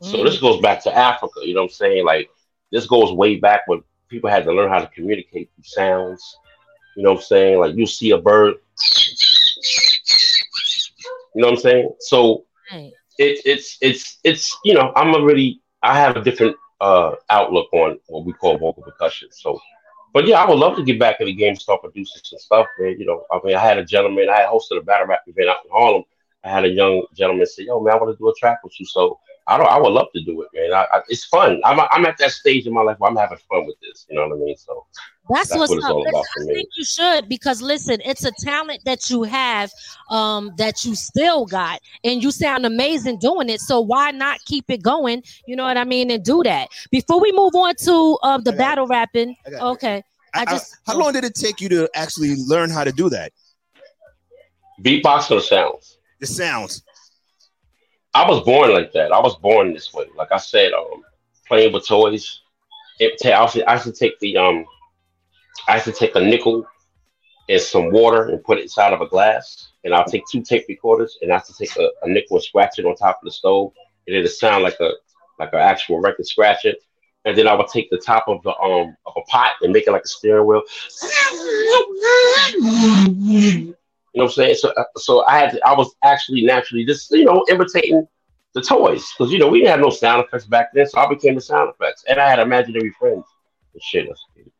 So this goes back to Africa. You know what I'm saying? Like this goes way back when people had to learn how to communicate through sounds. You know what I'm saying? Like you see a bird. You know what I'm saying? So Right. It, it's it's it's you know I'm a really I have a different uh outlook on what we call vocal percussion. So, but yeah, I would love to get back in the game, start producing some stuff. Man, you know, I mean, I had a gentleman, I hosted a battle rap event out in Harlem. I had a young gentleman say, "Yo, man, I want to do a track with you." So I don't. I would love to do it, man. I, I, it's fun. I'm I'm at that stage in my life where I'm having fun with this. You know what I mean? So That's, That's what's what it's up. all Listen, about for I me. think you should because listen, it's a talent that you have, um, that you still got, and you sound amazing doing it. So why not keep it going? You know what I mean, and do that. Before we move on to um the battle rapping, got it. okay. I I- just how long did it take you to actually learn how to do that? beatboxing or sounds. The sounds. I was born like that. I was born this way. Like I said, um, playing with toys. It I, used to, take the um, I to take a nickel and some water and put it inside of a glass, and I'll take two tape recorders and I to take a, a nickel and scratch it on top of the stove, and it'll sound like a like an actual record scratching. And then I would take the top of the um of a pot and make it like a steering wheel. You know what I'm saying? So, uh, so I had, to, I was actually naturally just, you know, imitating the toys because you know we didn't have no sound effects back then, so I became the sound effects, and I had imaginary friends and shit.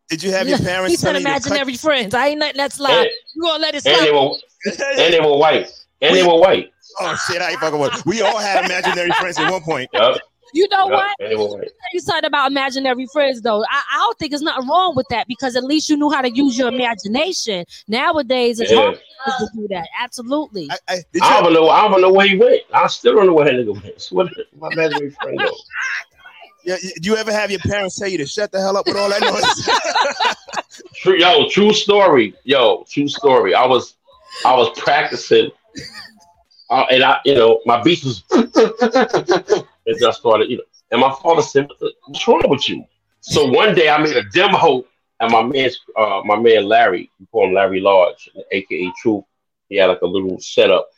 Did you have your parents? he said telling you cut- imaginary friends. I ain't letting that slide. And- you gonna let it And slide? they were, and they were white, and they were white. Oh shit! I ain't fucking with. We all had imaginary friends at one point. Yup. You know yup, what? And they were white. You said about imaginary friends, though. I, I don't think there's nothing wrong with that because at least you knew how to use your imagination. Nowadays, it's Yeah. hard to do that. Absolutely. I, I, I don't even know. I don't even know where he went. I still don't know where that nigga went. What my imaginary friend go? Yeah, do you ever have your parents tell you to shut the hell up with all that noise? True, yo, true story. Yo, true story. I was, I was practicing, uh, and I, you know, my beat was, and I started, you know, and my father said, "What the- "What's wrong with you?" So one day I made a demo, and my man's, uh, my man Larry, we call him Larry Large, aka Truth. He had like a little setup,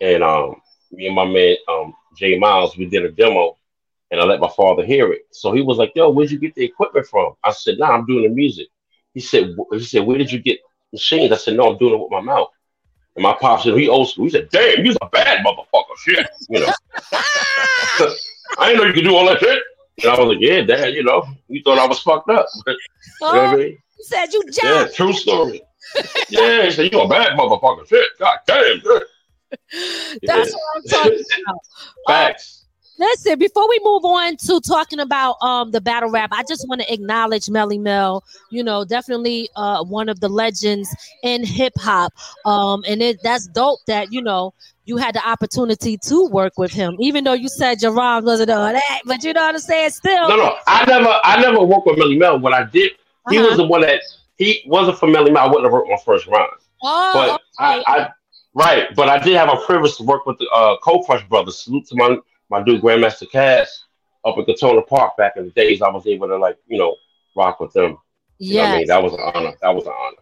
and um, me and my man um Jay Miles, we did a demo, and I let my father hear it. So he was like, "Yo, where'd you get the equipment from?" I said, "Nah, I'm doing the music." He said, "He said, where did you get machines?" I said, "No, I'm doing it with my mouth." And my pops said, "He old school." He said, "Damn, you's a bad motherfucker, shit." You know, I didn't know you could do all that shit. And I was like, "Yeah, Dad, you know, you thought I was fucked up." you know what I mean? you said you Yeah, true story. yeah, he said, "You a bad motherfucker, shit." God damn, shit. That's Yeah. what I'm talking about. Facts. Listen, before we move on to talking about um the battle rap, I just want to acknowledge Melle Mel. You know, definitely uh one of the legends in hip hop. Um, and it that's dope that you know you had the opportunity to work with him, even though you said your rhymes wasn't all that. But you know what I'm saying? Still, No, no, I never, I never worked with Melle Mel. What I did, he Uh-huh. was the one that he wasn't for Melle Mel. I wouldn't have wrote my first rhyme. Oh, but I, I, right, but I did have a privilege to work with the uh, Cold Crush brothers. Salute to my my dude Grandmaster Caz up at Crotona Park back in the days. I was able to like you know rock with them. You know I mean? That was an honor. That was an honor.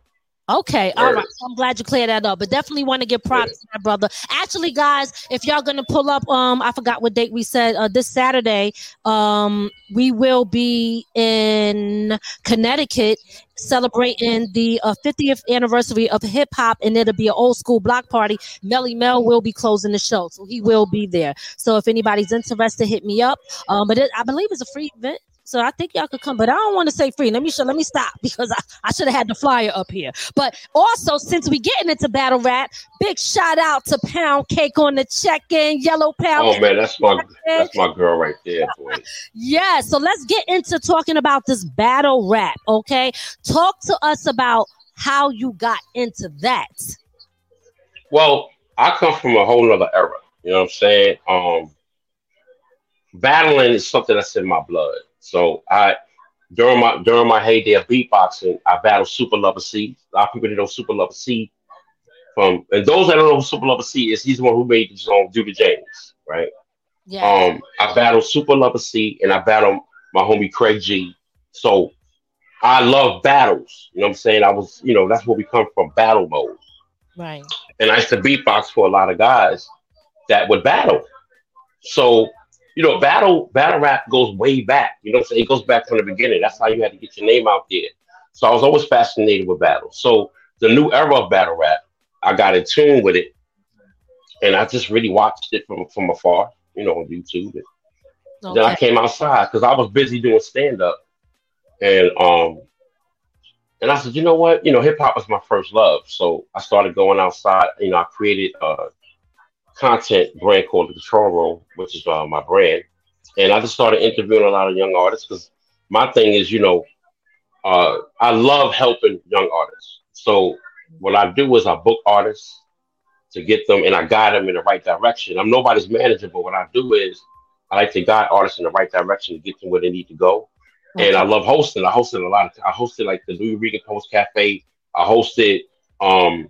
Okay, all right. I'm glad you cleared that up. But definitely want to give props to that brother. Actually, guys, if y'all gonna pull up, um, I forgot what date we said. Uh, this Saturday, um, we will be in Connecticut celebrating the uh, 50th anniversary of hip hop, and it'll be an old school block party. Melle Mel will be closing the show, so he will be there. So if anybody's interested, hit me up. Um, but it, I believe it's a free event. So I think y'all could come, but I don't want to say free. Let me show, let me stop because I, I should have had the flyer up here. But also, since we getting into battle rap, big shout out to Pound Cake on the check-in, Yellow Pound. Oh man, that's my that's my girl right there, boy. Yeah, so let's get into talking about this battle rap, okay? Talk to us about how you got into that. Well, I come from a whole nother era. You know what I'm saying? Um, battling is something that's in my blood. So I during my during my heyday of beatboxing, I battled Super Lover Cee. A lot of people didn't know Super Lover Cee. From and those that don't know Super Lover Cee is, he's the one who made the song "Do the James," right? Yeah. Um, I battled Super Lover Cee and I battled my homie Craig G. So I love battles. You know what I'm saying? I was, you know, that's where we come from, battle mode. Right. And I used to beatbox for a lot of guys that would battle. So, you know, battle battle rap goes way back. You know I'm? It goes back from the beginning. That's how you had to get your name out there. So I was always fascinated with battle. So the new era of battle rap, I got in tune with it. And I just really watched it from, from afar. you know, on YouTube. And Then I came outside because I was busy doing stand up, and um, and I said, you know what, you know, hip hop was my first love, so I started going outside. You know, I created a content brand called the Control Room, which is uh, my brand, and I just started interviewing a lot of young artists because my thing is, you know, uh, I love helping young artists. So what I do is I book artists to get them and I guide them in the right direction. I'm nobody's manager, but what I do is I like to guide artists in the right direction to get them where they need to go. And I love hosting. I hosted a lot of I hosted like the Nuyorican Poets Cafe. I hosted um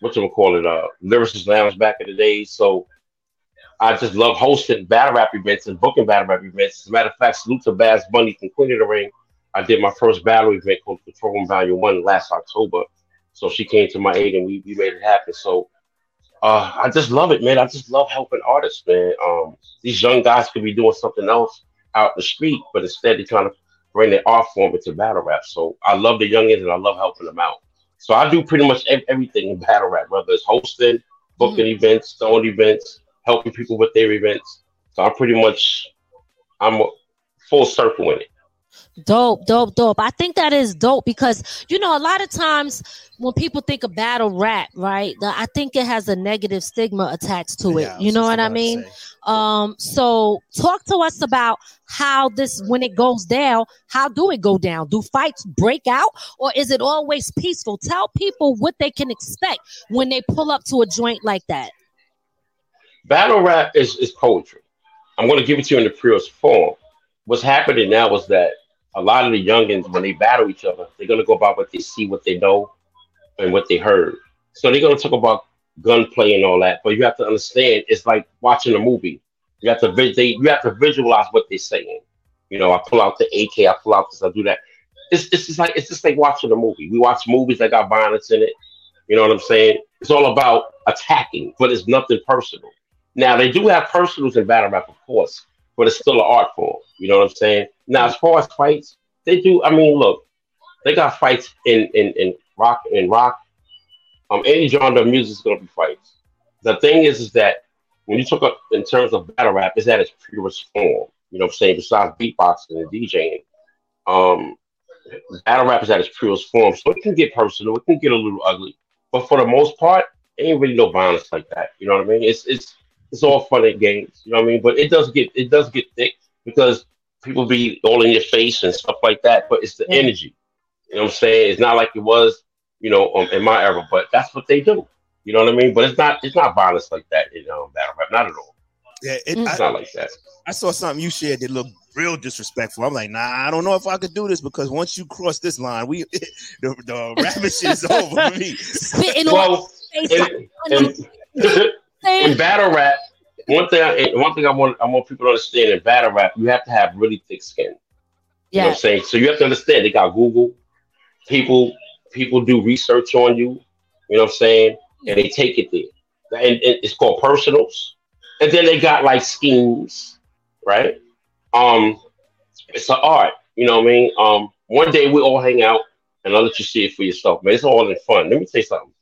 what you call it, uh Lyricist Lounge back in the day. So I just love hosting battle rap events and booking battle rap events. As a matter of fact, salute to Babs Bunny from Queen of the Ring. I did my first battle event called Control Room Volume One last October. So she came to my aid and we, we made it happen. So uh, I just love it, man. I just love helping artists, man. Um, these young guys could be doing something else out the street, but instead they're trying to bring their art form into battle rap. So I love the youngins and I love helping them out. So I do pretty much everything in battle rap, whether it's hosting, booking mm-hmm. events, throwing events, helping people with their events. So I'm pretty much I'm full circle in it. Dope, dope, dope. I think that is dope because you know a lot of times when people think of battle rap, right? the- I think it has a negative stigma attached to it. Yeah, you know what I mean? Um, so talk to us about how this when it goes down, how do it go down? Do fights break out or is it always peaceful? Tell people what they can expect when they pull up to a joint like that. battle rap is, is poetry. I'm going to give it to you in the purest form. What's happening now is that a lot of the youngins, when they battle each other, they're to go about what they see, what they know, and what they heard. So they're to talk about gunplay and all that. But you have to understand, it's like watching a movie. You have to they, you have to visualize what they're saying. You know, I pull out the AK, I pull out this, I do that. It's it's just like it's just like watching a movie. We watch movies that got violence in it. You know what I'm saying? It's all about attacking, but it's nothing personal. Now they do have personals in battle rap, of course, but it's still an art form. You know what I'm saying? Now as far as fights, they do. I mean, look, they got fights in in, in rock in rock. Um, any genre of music is gonna be fights. The thing is, is that when you talk up in terms of battle rap, is that its purest form. You know what I'm saying? Besides beatboxing and DJing, um, battle rap is at its purest form. So it can get personal, it can get a little ugly, but for the most part, ain't really no violence like that. You know what I mean? It's it's it's all fun and games. You know what I mean? But it does get it does get thick because people be all in your face and stuff like that. But it's the energy. You know what I'm saying? It's not like it was, you know, um, in my era. But that's what they do. You know what I mean? But it's not it's not violence like that in um, battle rap. Not at all. Yeah, it, It's I, not like that. I saw something you shared that looked real disrespectful. I'm like, nah, I don't know if I could do this because once you cross this line, we the, the rabbit shit is over for me. Spitting Well, on face in, in, in battle rap, one thing I, one thing I want I want people to understand in battle rap, you have to have really thick skin. You know what Yeah. I'm saying? So you have to understand they got Google. People people do research on you. You know what I'm saying? And they take it there. And, and it's called personals. And then they got like schemes, right? Um, it's an art. You know what I mean? Um, one day we all hang out and I'll let you see it for yourself. Man, it's all in fun. Let me tell you something.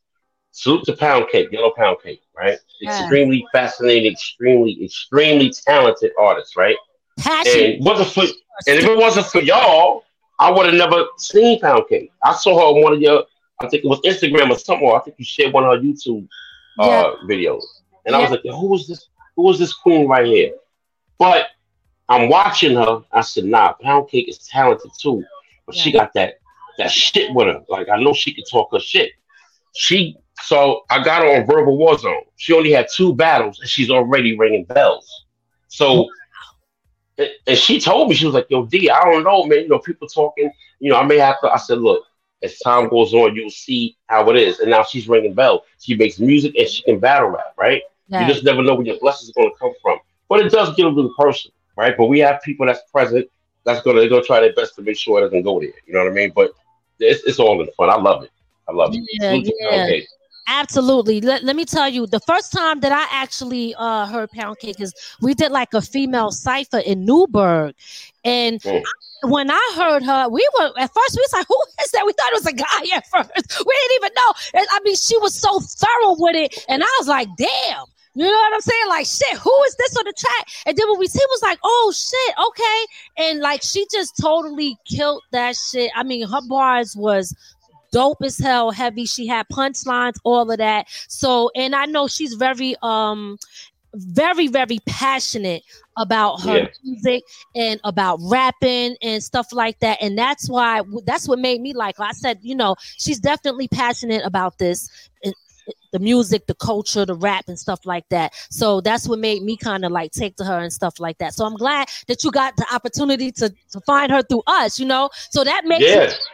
Salute to Pound Cake, Yellow Pound Cake, right? Yeah. Extremely fascinating, extremely, extremely talented artist, right? Passion. And wasn't for and if it wasn't for y'all, I would have never seen Pound Cake. I saw her on one of your, I think it was Instagram or somewhere. I think you shared one of her YouTube uh, videos, and I was Yeah. like, "Who is this? Who is this queen right here?" But I'm watching her. I said, "Nah, Pound Cake is talented too, but she got that that shit with her. Like I know she can talk her shit. She so I got her on Verbal Warzone. She only had two battles, and she's already ringing bells. So and, she told me she was like, "Yo, D, I don't know, man. You know, people talking. You know, I may have to." I said, "Look, as time goes on, you'll see how it is." And now she's ringing bell. She makes music and she can battle rap, right? Yeah. You just never know where your blessings are going to come from. But it does get a little personal, right? But we have people that's present that's gonna they're gonna try their best to make sure it doesn't go there. You know what I mean? But it's, it's all in fun. I love it. I love it. Yeah, Salute yeah. Pound Cake. Absolutely. Let, let me tell you, the first time that I actually uh, heard Pound Cake is we did like a female cipher in Newburgh. And when I heard her, we were at first we was like, who is that? We thought it was a guy at first. We didn't even know. And, I mean, she was so thorough with it. And I was like, damn. You know what I'm saying? Like, shit, who is this on the track? And then when we see, was like, oh shit, okay. And like, she just totally killed that shit. I mean, her bars was dope as hell, heavy. She had punchlines, all of that. So, and I know she's very, um, very, very passionate about her Yeah. music and about rapping and stuff like that. And that's why that's what made me like her. I said, you know, she's definitely passionate about this. The music, the culture, the rap, and stuff like that. So that's what made me kind of like take to her and stuff like that. So I'm glad that you got the opportunity to to find her through us, you know. So that makes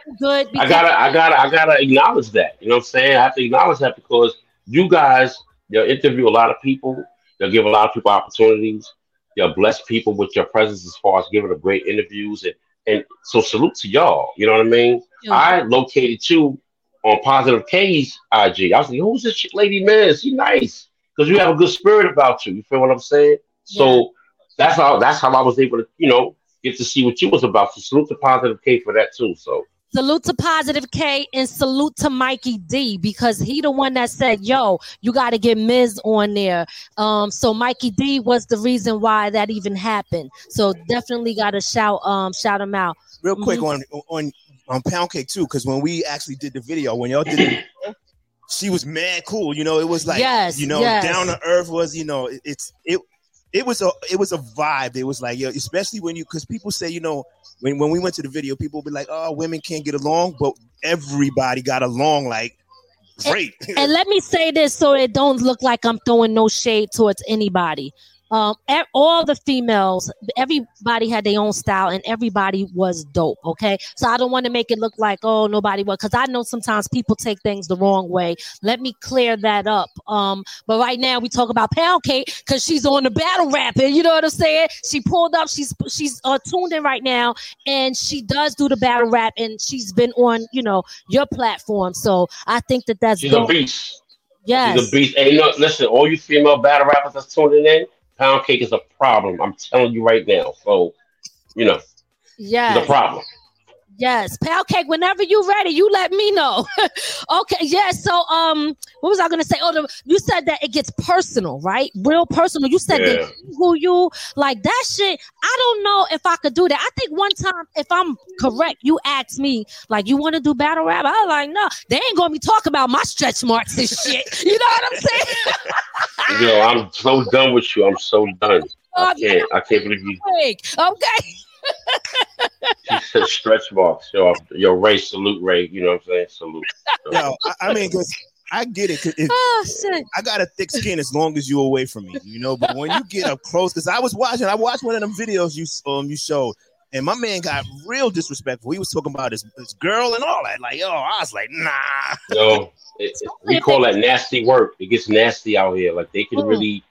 feel good. I gotta, I gotta, I gotta acknowledge that. You know what I'm saying? I have to acknowledge that because you guys, you'll interview a lot of people. You'll give a lot of people opportunities. You'll bless people with your presence as far as giving them great interviews. And, and so salute to y'all. You know what I mean? Yeah. I located you on Positive K's IG. I was like, who's this chick lady man? She nice. Because you have a good spirit about you. You feel what I'm saying? So that's how that's how I was able to, you know, get to see what you was about. So salute to Positive K for that too. So Salute to Positive K and salute to Mikey D because he the one that said, "Yo, you got to get Miz on there." Um, so Mikey D was the reason why that even happened. So definitely got to shout um shout him out. Real quick Mhm. on on on Pound Cake too, because when we actually did the video, when y'all did it, she was mad cool. You know, it was like Yes, you know, yes. down to earth was, you know, it- it's it it was a it was a vibe. It was like, yo, especially when you because people say, you know, when when we went to the video, people be like, oh, women can't get along, but everybody got along like great. and let me say this so it don't look like I'm throwing no shade towards anybody. Um, all the females, everybody had their own style, and everybody was dope. Okay, so I don't want to make it look like oh nobody was, because I know sometimes people take things the wrong way. Let me clear that up. Um, but right now we talk about Pound Cake because she's on the battle rapping. You know what I'm saying? She pulled up. She's she's uh, tuned in right now, and she does do the battle rap, and she's been on you know your platform. So I think that that's she's a beast. Yes. She's a beast. Hey, listen, all you female battle rappers that's tuning in, pound cake is a problem. I'm telling you right now. So, you know, yeah, the problem. Yes, pound cake. Whenever you're ready, you let me know. okay. Yes. So, um, what was I gonna say? Oh, the, you said that it gets personal, right? Real personal. You said Yeah. that who you like that shit. I don't know if I could do that. I think one time, if I'm correct, you asked me like, you want to do battle rap? I was like, no, they ain't gonna be talking about my stretch marks and shit. You know what I'm saying? Yo, I'm so done with you. I'm so done. I can't. I can't believe you. Okay. She said stretch marks. Yo, yo, Ray, salute Ray. You know what I'm saying? Salute. Yo, I, I mean, because I get it. 'cause it- Oh shit. I got a thick skin as long as you're away from me, you know. But when you get up close, because I was watching, I watched one of them videos you um you showed, and my man got real disrespectful. He was talking about his, his girl and all that. Like, yo, I was like, nah. Yo, it, it- we call that nasty work. It gets nasty out here. Like they can really,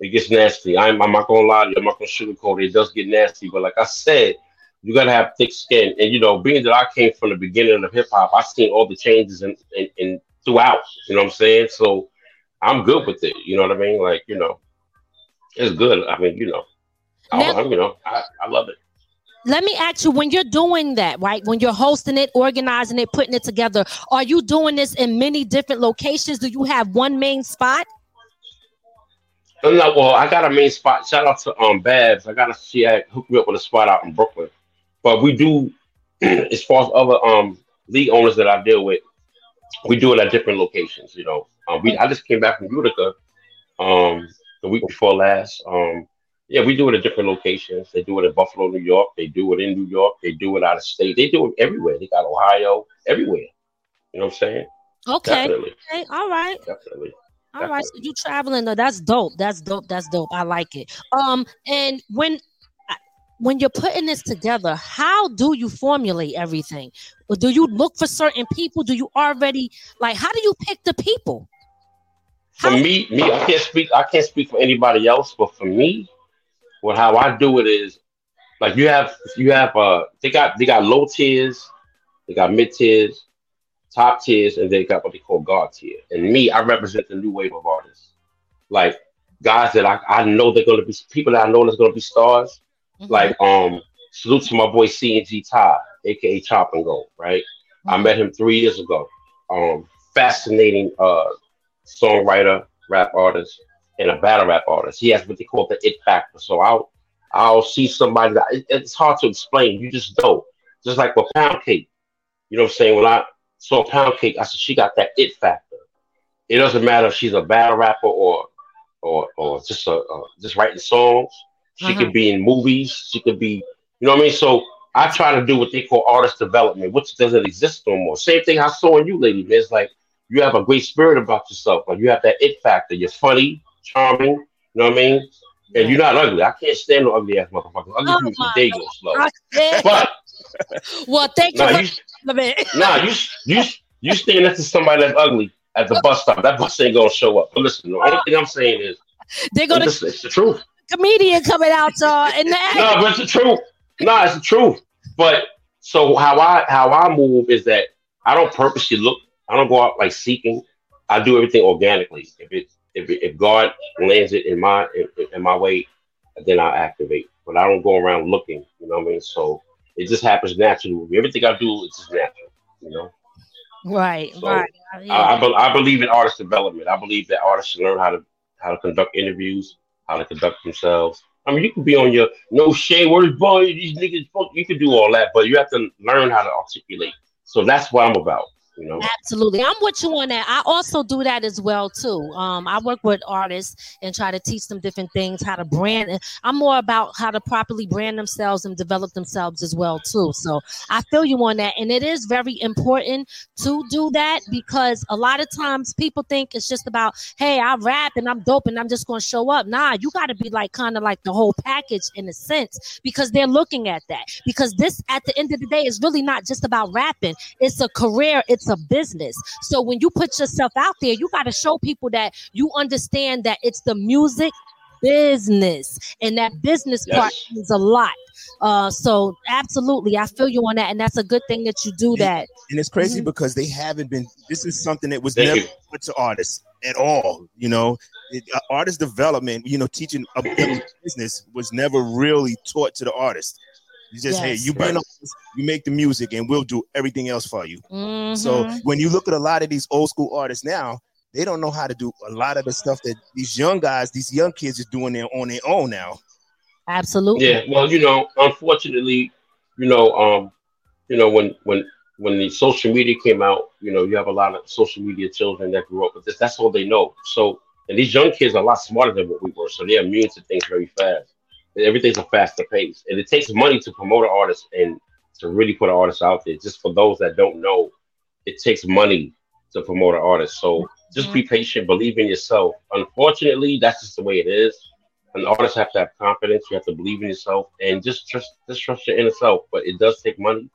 it gets nasty. I'm, I'm not gonna lie to you. I'm not gonna sugarcoat it. It does get nasty. But like I said, you gotta have thick skin. And you know, being that I came from the beginning of hip hop, I seen all the changes and in, in, in throughout. You know what I'm saying? So I'm good with it. You know what I mean? Like you know, it's good. I mean, you know, I, Now- I'm, you know, I, I love it. let me ask you when you're doing that right when you're hosting it organizing it putting it together are you doing this in many different locations do you have one main spot No, no, well, I got a main spot. Shout out to um Babs. I got a she had hooked me up with a spot out in Brooklyn. But we do, as far as other um league owners that I deal with, we do it at different locations. You know, um, we I just came back from Utica, um, the week before last. Um, yeah, we do it at different locations. They do it in Buffalo, New York. They do it in New York. They do it out of state. They do it everywhere. They got Ohio, everywhere. You know what I'm saying? okay Definitely. okay all right Definitely. All right so you traveling though that's dope that's dope that's dope i like it. Um and when when you're putting this together how do you formulate everything? Or do you look for certain people? Do you already like how do you pick the people? For me, me, I can't speak. I can't speak for anybody else, but for me, what how I do it is like you have you have uh they got they got low tiers, they got mid tiers, top tiers, and they got what they call God tier. And me, I represent the new wave of artists, like guys that I, I know they're gonna be people that I know that's gonna be stars. Like um, salute to my boy C and G Ty, aka Chop and Go. Right, I met him three years ago. Um, fascinating uh songwriter, rap artist, and a battle rap artist. He has what they call the it factor. So I'll I'll see somebody that it, it's hard to explain. You just know. Just like with Pound Cake. You know what I'm saying? When I saw Pound Cake, I said she got that it factor. It doesn't matter if she's a battle rapper or or or just a uh, just writing songs. She Uh-huh. could be in movies. She could be, you know what I mean? So I try to do what they call artist development, which doesn't exist no more. Same thing I saw in you, lady. man. It's like you have a great spirit about yourself. Like you have that it factor. You're funny, charming. You know what I mean? And you're not ugly. I can't stand no ugly ass motherfuckers. Ugly Oh people they go slow. But well, thank you. Nah, for you- nah, you you you stand next to somebody that's ugly at the bus stop. That bus ain't gonna show up. But listen, the only thing I'm saying is They're gonna it's, it's the truth. comedian coming out, y'all, in the No, but it's the truth. No, it's the truth. But so how I how I move is that I don't purposely look. I don't go out like seeking. I do everything organically. If it if it, if God lands it in my in, in my way, then I activate. But I don't go around looking. You know what I mean? So it just happens naturally. Everything I do is just natural. You know. Right, So, right. I, I, be- I believe in artist development. I believe that artists should learn how to how to conduct interviews, how to conduct themselves. I mean, you can be on your no shade, where's boy? These niggas. You can do all that, but you have to learn how to articulate. So that's what I'm about. You know. Absolutely. I'm with you on that. I also do that as well too. Um, I work with artists and try to teach them different things, how to brand. I'm more about how to properly brand themselves and develop themselves as well too. So I feel you on that. And it is very important to do that because a lot of times people think it's just about, hey, I rap and I'm dope and I'm just gonna show up. Nah, you gotta be like kind of like the whole package in a sense because they're looking at that. Because this at the end of the day is really not just about rapping, it's a career, it's a business. So when you put yourself out there, you got to show people that you understand that it's the music business and that business part Yes. means a lot. Uh, so absolutely, I feel you on that, and that's a good thing that you do that. And it's crazy because they haven't been. This is something that was Thank never you. put to artists at all. You know, it, uh, artist development. You know, teaching a business was never really taught to the artist. You just hey, you be an you make the music, and we'll do everything else for you. So Mhm. when you look at a lot of these old school artists now, they don't know how to do a lot of the stuff that these young guys, these young kids, are doing their on their own now. Absolutely. Yeah, well, you know, unfortunately, you know, um, you know, when when when the social media came out, you know, you have a lot of social media children that grew up with this. That's all they know. So, and these young kids are a lot smarter than what we were, so they're immune to things very fast. Everything's a faster pace, and it takes money to promote an artist and to really put an artist out there. Just for those that don't know, it takes money to promote an artist. So just be mm-hmm. patient, believe in yourself. Unfortunately, that's just the way it is. An artist have to have confidence. You have to believe in yourself and just trust, just trust your inner self. But it does take money.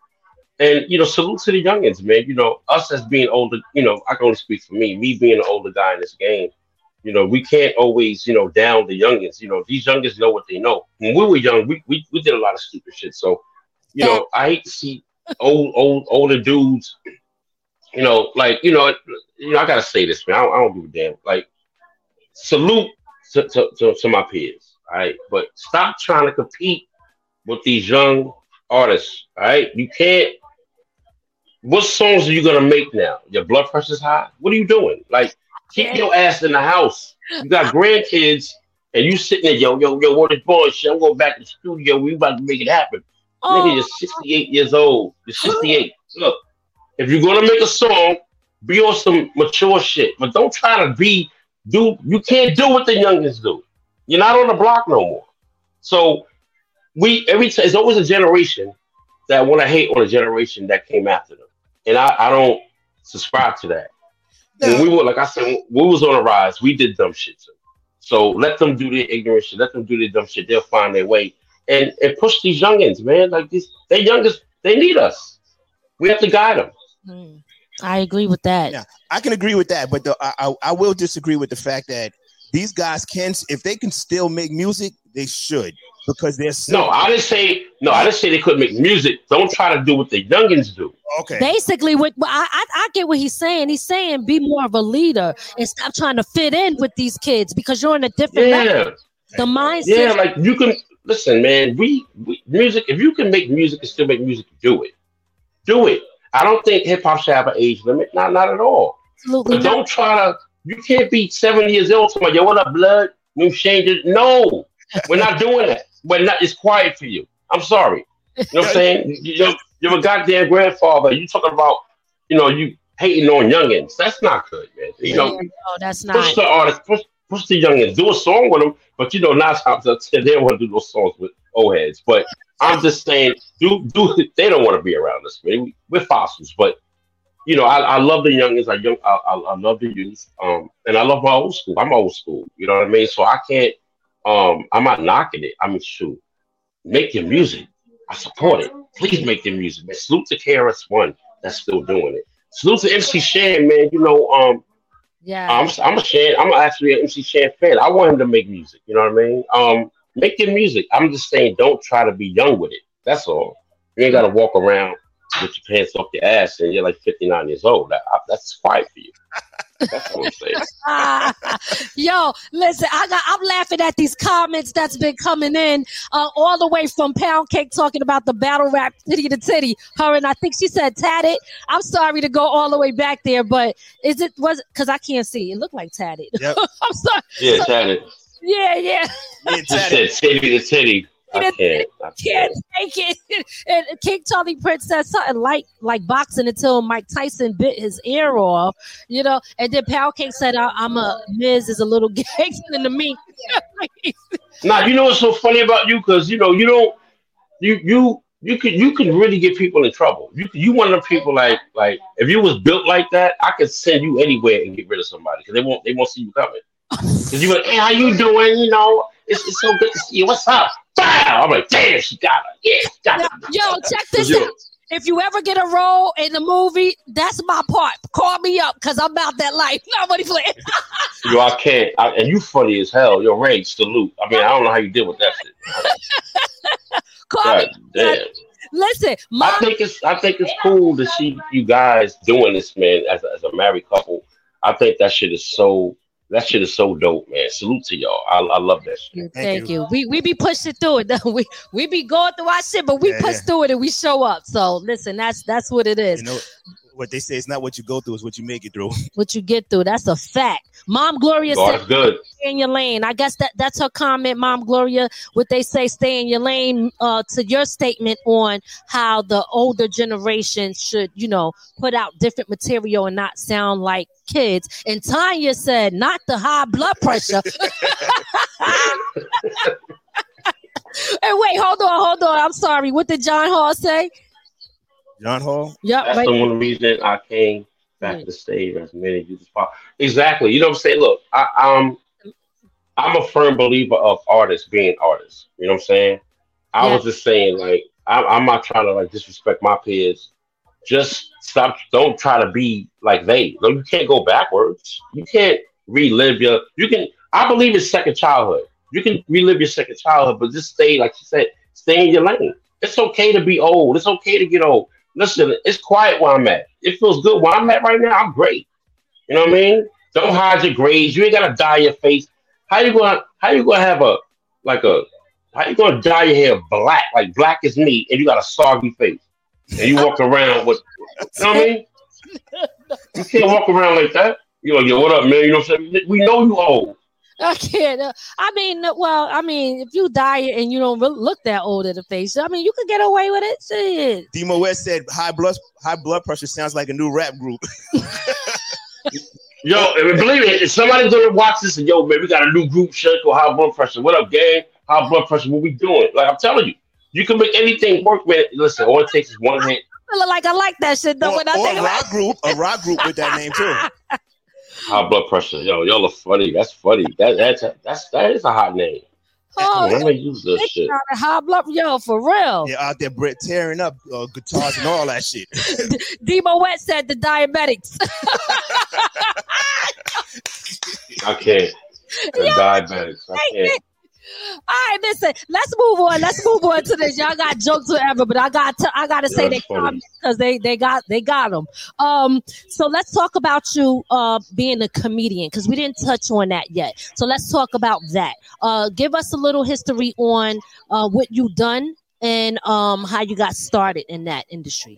And you know, salute to the youngins, man. You know, us as being older, you know, I can only speak for me. Me being an older guy in this game, you know, we can't always, you know, down the youngins. You know, these youngins know what they know. When we were young, we we, we did a lot of stupid shit. So, you know, I hate to see old old older dudes. You know, like you know, you know, I gotta say this, man. I don't, I don't give a damn. Like, salute to, to, to, to my peers, all right? But stop trying to compete with these young artists, all right? You can't. What songs are you gonna make now? Your blood pressure's high. What are you doing? Like, keep your ass in the house. You got grandkids, and you sitting there, yo, yo, yo, what is boy shit? I'm going back to the studio. We about to make it happen. Nigga, you're 68 years old. You're 68. Look, if you're gonna make a song, be on some mature shit, but don't try to be do. You can't do what the youngins do. You're not on the block no more. So we every time it's always a generation that want to hate on a generation that came after them, and I, I don't subscribe to that. When we were like I said, we was on a rise. We did dumb shit too. So let them do their ignorant shit. Let them do their dumb shit. They'll find their way and and push these youngins, man. Like these, they youngest. They need us. We have to guide them. Mm. I agree with that. Yeah, I can agree with that, but the, I, I I will disagree with the fact that these guys can, if they can still make music, they should because they're so No, I didn't say no. I didn't say they couldn't make music. Don't try to do what the youngins do. Okay. Basically, what I, I I get what he's saying. He's saying be more of a leader and stop trying to fit in with these kids because you're in a different Yeah. level. The mindset. Yeah, like you can listen, man. We, we music. If you can make music and still make music, do it. Do it. I don't think hip hop should have an age limit. Not not at all. Absolutely But not. don't try to You can't be seven years old talking about, yo, what up, blood? New changes. No, we're not doing that. We're not, it's quiet for you. I'm sorry. You know what I'm saying? You're, you're a goddamn grandfather. You talking about, you know, you hating on youngins. That's not good, man. You know, no, that's push not. the artist, push, push the youngins, do a song with them. But you know, nine times out of ten, they don't want to do those songs with old heads. But I'm just saying, do do. They don't want to be around us, man. We, we're fossils, but you know, I, I love the youngins. I young, I, I, I love the youth. Um, and I love my old school. I'm old school. You know what I mean? So I can't. Um, I'm not knocking it. I mean, shoot, make your music. I support it. Please make your music, man. Salute to KRS One that's still doing it. Salute to MC Shan, man. You know, um, Yeah. I'm I'm a Shan. I'm actually an MC Shan fan. I want him to make music. You know what I mean? Um, make your music. I'm just saying, don't try to be young with it. That's all. You ain't got to walk around with your pants off your ass and you're like 59 years old. That, that's quiet for you. That's what I'm saying. Yo, listen, I got I'm laughing at these comments that's been coming in uh, all the way from Pound Cake talking about the battle rap titty to titty. Her and I think she said tatted. I'm sorry to go all the way back there, but is it was because I can't see. It looked like tatted. Yep. I'm sorry. Yeah, Shannon. Yeah, yeah. You said titty to titty. I can't. I Can't take it. And King Charlie Prince said something like like boxing until Mike Tyson bit his ear off, you know. And then Pound Cake said, I- "I'm a Miz is a little gangster to me." Now you know what's so funny about you because you know you don't you you you can you can really get people in trouble. You you one of the people like like if you was built like that, I could send you anywhere and get rid of somebody because they won't they won't see you coming. Because you like, hey, how you doing? You know, it's, it's so good to see you. What's up? Bow! I'm like, damn, she got her. Yeah, she got her. Yo, check this Yo. out. If you ever get a role in the movie, that's my part. Call me up because I'm about that life. Nobody playing. Yo, I can't. I, and you funny as hell. Yo, Ray, salute. I mean, I don't know how you deal with that shit. Call God me. damn. Listen, I think it's I think it's cool to see you guys doing this, man, as a, as a married couple. I think that shit is so that shit is so dope, man. Salute to y'all. I, I love that shit. Thank, you. We we be pushing through it. We we be going through our shit, but we Yeah, push yeah. through it and we show up. So listen, that's that's what it is. You know what they say? It's not what you go through; it's what you make it through. what you get through. That's a fact. Mom Gloria God said, good. "Stay in your lane." I guess that that's her comment, Mom Gloria. What they say, "Stay in your lane." Uh, to your statement on how the older generation should, you know, put out different material and not sound like kids. And Tanya said, "Not the high blood pressure." and wait, hold on, hold on. I'm sorry. What did John Hall say? John Hall. Yep, That's right. the one reason I came back to the stage as many of you as possible. Exactly. You know what I'm saying? Look, I, I'm I'm a firm believer of artists being artists. You know what I'm saying? I was just saying, like, I'm, I'm not trying to like disrespect my peers. Just stop. Don't try to be like they. No, you can't go backwards. You can't relive your. You can. I believe it's second childhood. You can relive your second childhood, but just stay, like you said, stay in your lane. It's okay to be old. It's okay to get old. Listen, it's quiet where I'm at. It feels good where I'm at right now. I'm great. You know what I mean? Don't hide your grades. You ain't gotta dye your face. How you gonna how you gonna have a like a how you gonna dye your hair black, like black as me and you got a soggy face? And you walk around with you know what I mean? You can't walk around like that. You're like, yo, what up, man? You know what I'm saying? We know you old. I can't. uh, I mean, well, I mean, if you die and you don't really look that old in the face, I mean, you could get away with it. Shit. Demo West said high blood high blood pressure sounds like a new rap group. Yo, believe it. if somebody's gonna watch this and yo, man, we got a new group shirt called High Blood Pressure. What up, gang? High blood pressure, what we doing? Like I'm telling you, you can make anything work, man. Listen, all it takes is one hit. I look like I like that shit though. or, when I or think a about rock group, a rock group with that name too. High blood pressure. Yo, y'all are funny. That's funny. That that's a, that's that is a hot name. Oh, I'm gonna use this they shit. got a high blood, yo, for real. They're out there Brett tearing up uh, guitars and all that shit. D- Demo Wet said the diabetics. I can't. The diabetics. I can't. All right, listen. Let's move on. Let's move on to this. Y'all got jokes whatever, but I got to, I got to say Yeah, they comments because they they got they got them. Um, so let's talk about you uh being a comedian because we didn't touch on that yet. So let's talk about that. Uh, give us a little history on uh what you done and um how you got started in that industry.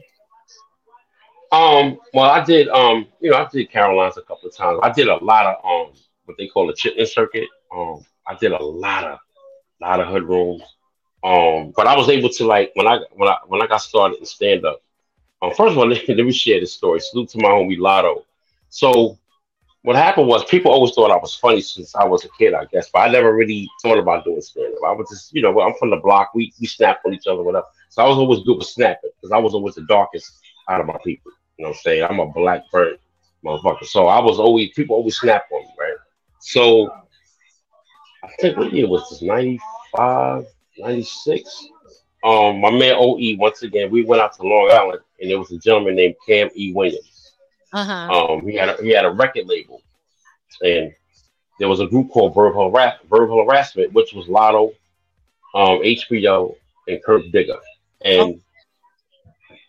Um, well, I did. Um, you know, I did Caroline's a couple of times. I did a lot of um, what they call the chitlin circuit. Um, I did a lot of, lot of hood rooms. Um, but I was able to like when I when I when I got started in stand up. Um, first of all, let me share this story. Salute to my homie Lotto. So, what happened was people always thought I was funny since I was a kid, I guess, but I never really thought about doing stand up. I was just, you know, I'm from the block. We we snap on each other, whatever. So I was always good with snapping because I was always the darkest out of my people. You know what I'm saying? I'm a black bird motherfucker. So I was always people always snap on me, right? So I think what year was this? 95, 96? Um, my man OE, once again, we went out to Long Island and there was a gentleman named Cam E. Williams. Uh-huh. Um, he had a, he had a record label, and there was a group called Verbal, Harass- Verbal Harassment, which was Lotto, um, HBO, and Kurt Digger. And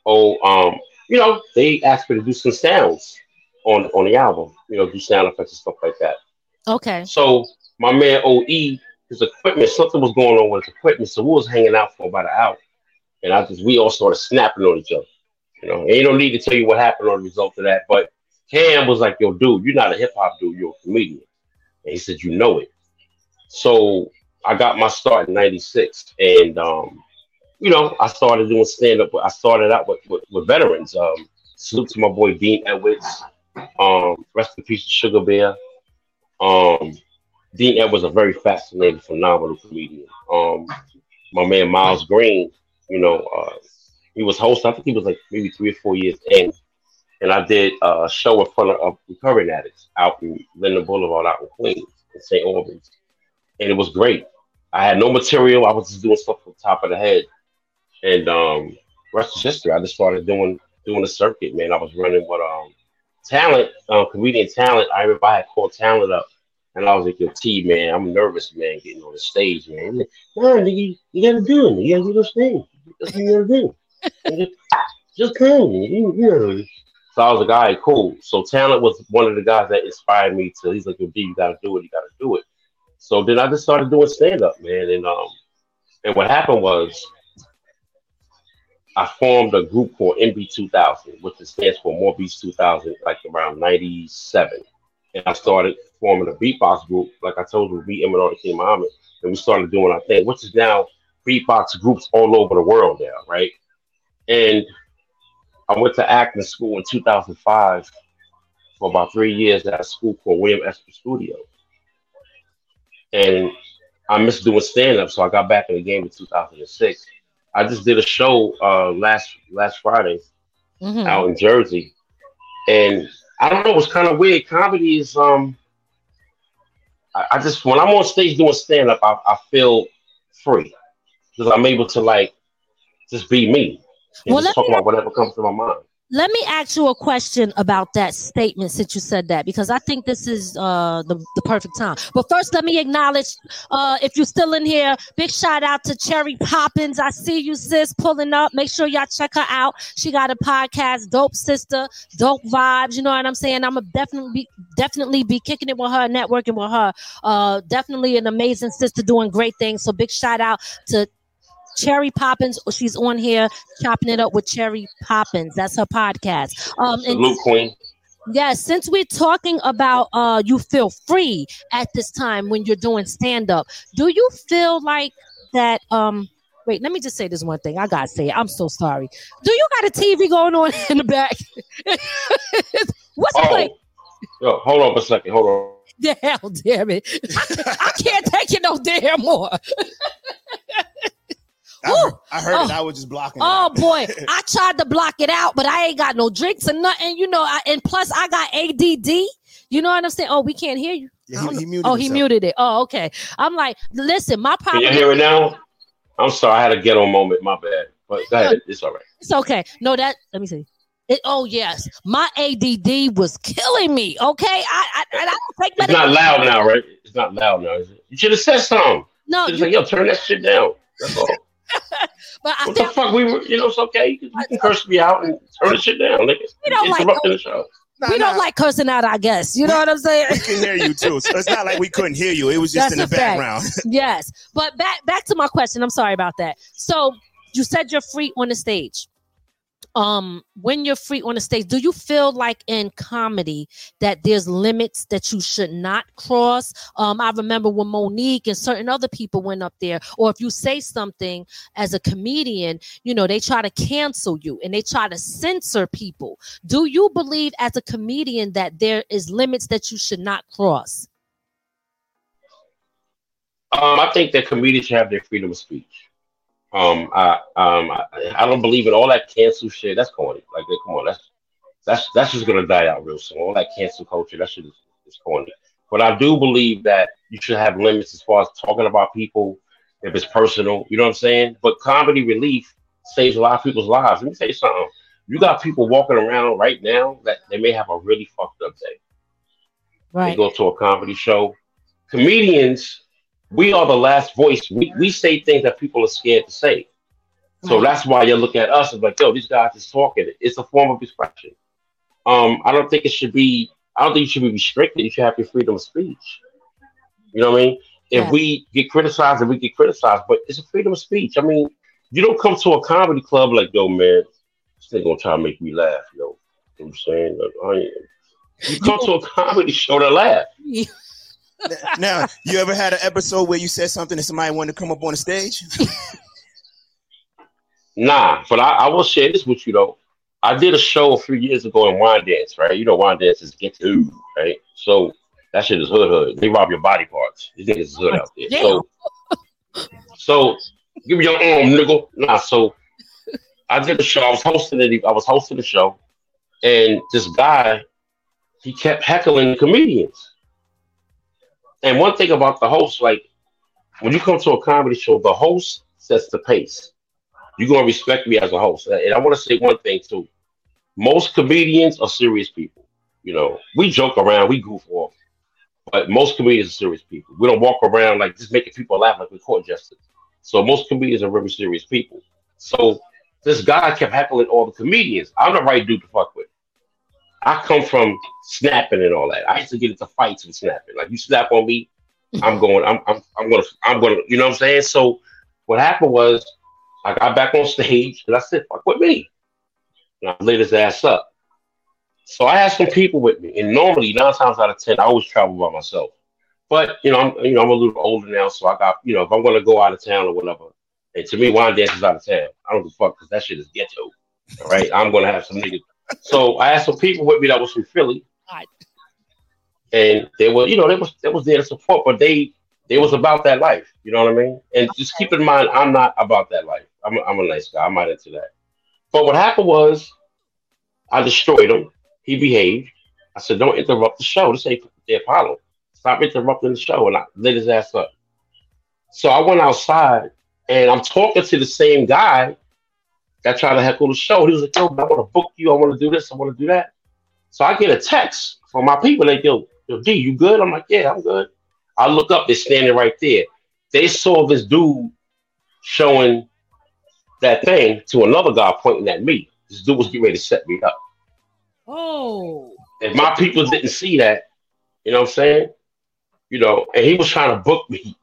oh, um, you know, they asked me to do some sounds on on the album, you know, do sound effects and stuff like that. Okay. So my man OE, his equipment, something was going on with his equipment, so we was hanging out for about an hour, and I just we all started snapping on each other. You know, you don't need to tell you what happened on the result of that, but Cam was like, "Yo, dude, you're not a hip hop dude, you're a comedian," and he said, "You know it." So I got my start in '96, and um, you know, I started doing stand up. I started out with, with, with veterans. Um, salute to my boy Dean Edwards. Um, rest in peace Sugar Bear. Um, Dean Ed was a very fascinating, phenomenal comedian. Um, my man Miles Green, you know, uh, he was host. I think he was like maybe three or four years in, and I did a show in front of recovering addicts out in Linden Boulevard, out in Queens, in St. Albans, and it was great. I had no material. I was just doing stuff from the top of the head, and um, rest is history. I just started doing doing the circuit, man. I was running with um talent, um, comedian talent. I remember I had called talent up, and I was like, "Yo, T, man, I'm nervous, man, getting on the stage, man." Like, "No, nigga, you, gotta do it. You gotta do this thing. That's what you gotta do. Nigga, Just come, you, you know." So I was like, "All right, cool." So talent was one of the guys that inspired me to. He's like, "Yo, D, you gotta do it. You gotta do it." So then I just started doing stand up, man, and um, and what happened was. I formed a group called MB 2000, which stands for More Beats 2000, like around 97. And I started forming a beatbox group, like I told you, Eminem, and King Muhammad. And we started doing our thing, which is now beatbox groups all over the world now, right? And I went to acting school in 2005 for about three years at a school called William Esper Studio. And I missed doing stand up, so I got back in the game in 2006. I just did a show uh, last last Friday Mhm. out in Jersey, and I don't know. It's kind of weird. Comedy is um. I, I just when I'm on stage doing stand up, I, I feel free because I'm able to like just be me and Well, just talk about whatever comes to my mind. Let me ask you a question about that statement since you said that because I think this is uh, the, the perfect time. But first, let me acknowledge uh, if you're still in here, big shout out to Cherry Poppins. I see you, sis, pulling up. Make sure y'all check her out. She got a podcast, Dope Sister, Dope Vibes. You know what I'm saying? I'm gonna definitely be, definitely be kicking it with her, networking with her. Uh, definitely an amazing sister doing great things. So big shout out to Cherry Poppins. She's on here chopping it up with Cherry Poppins. That's her podcast. Um, and Salute, Queen. Yes, since we're talking about uh you feel free at this time when you're doing stand up, do you feel like that um wait, let me just say this one thing. I got to say it. I'm so sorry. Do you got a TV going on in the back? What's Oh, like yo, hold on for a second. Hold on. the hell damn it. I, I can't take it no damn more. I, I heard it. Oh. I was just blocking. it Oh out. boy, I tried to block it out, but I ain't got no drinks and nothing. You know, I, and plus I got ADD. You know what I'm saying? Oh, we can't hear you. Yeah, he- he muted oh, he muted it. Oh, okay. I'm like, listen, my Can problem. you hear it now? I'm sorry, I had a ghetto moment. My bad. But go ahead. It's all right. It's okay. No, that. Let me see. It, oh yes, my ADD was killing me. Okay, I I, I don't take It's not loud now, right? It's not loud now, is it? You should have said something. No, You you- like, yo, turn that shit down. That's all. but I What the fuck? We were, you know, it's okay. You can, curse me out and turn the shit down, nigga. We don't like- Interrupting the show. Nah, we nah, don't like cursing out. I guess you know what I'm saying. We can hear you too. So it's not like we couldn't hear you. It was just That's in the background. yes, but back back to my question. I'm sorry about that. So you said you're free on the stage. Um when you're free on the stage do you feel like in comedy that there's limits that you should not cross? Um i remember when monique and certain other people went up there or if you say something as a comedian you know they try to cancel you and they try to censor people. Do you believe as a comedian that there is limits that you should not cross? Um, I think that comedians should have their freedom of speech. Um, I um, I, I don't believe in all that cancel shit. That's corny. Like, come on, that's that's that's just gonna die out real soon. All that cancel culture, that shit is, is corny. But I do believe that you should have limits as far as talking about people if it's personal. You know what I'm saying? But comedy relief saves a lot of people's lives. Let me tell you something. You got people walking around right now that they may have a really fucked up day. Right. They go to a comedy show. Comedians, we are the last voice. We, we say things that people are scared to say. So Right. that's why you look at us and like, yo, these guys is talking. It's a form of expression. Um, I don't think it should be. I don't think you should be restricted. You should have your freedom of speech. You know what I mean? If Yeah. we get criticized, then we get criticized. But it's a freedom of speech. I mean, you don't come to a comedy club like, yo, man, this gonna try to make me laugh, yo. You know what I'm saying, Like, I ain't- you come to a comedy show to laugh. now, you ever had an episode where you said something and somebody wanted to come up on the stage? Nah, but I, I will share this with you though. I did a show a few years ago in Wyandanch, right? You know, Wyandanch is get to, right? So that shit is hood hood. They rob your body parts. These niggas is hood out there. So, so give me your arm, nigga. Nah, so I did a show. I was hosting it. I was hosting the show, and this guy, he kept heckling comedians. And one thing about the host, like when you come to a comedy show, the host sets the pace you're gonna respect me as a host. And I want to say one thing too. Most comedians are serious people. You know, we joke around, we goof off, but most comedians are serious people. We don't walk around like just making people laugh like we're court justice. So most comedians are very serious people. So this guy kept heckling all the comedians. I'm the right dude to fuck with. I come from snapping and all that. I used to get into fights and snapping. Like you snap on me, I'm going. I'm. I'm. I'm gonna. I'm gonna. You know what I'm saying? So what happened was I got back on stage and I said, fuck with me. And I laid his ass up. So I had some people with me. And normally, nine times out of ten, I always travel by myself. But you know, I'm you know, I'm a little older now, so I got, you know, if I'm gonna go out of town or whatever, and to me, Wyandanch is out of town. I don't give a fuck because that shit is ghetto. All right. I'm gonna have some niggas. So I had some people with me that was from Philly. And they were, you know, they was they was there to support, but they they was about that life. You know what I mean? And just keep in mind, I'm not about that life. I'm a, I'm a nice guy. I'm not into that. But what happened was, I destroyed him. He behaved. I said, "Don't interrupt the show. This ain't the Apollo. Stop interrupting the show." And I lit his ass up. So I went outside and I'm talking to the same guy that tried to heckle the show. He was like, "Yo, I want to book you. I want to do this. I want to do that." So I get a text from my people. They go, yo, D, you good?" I'm like, "Yeah, I'm good." I look up. They're standing right there. They saw this dude showing that thing to another guy pointing at me. This dude was getting ready to set me up. Oh. If my people didn't see that, you know what I'm saying? You know, and he was trying to book me.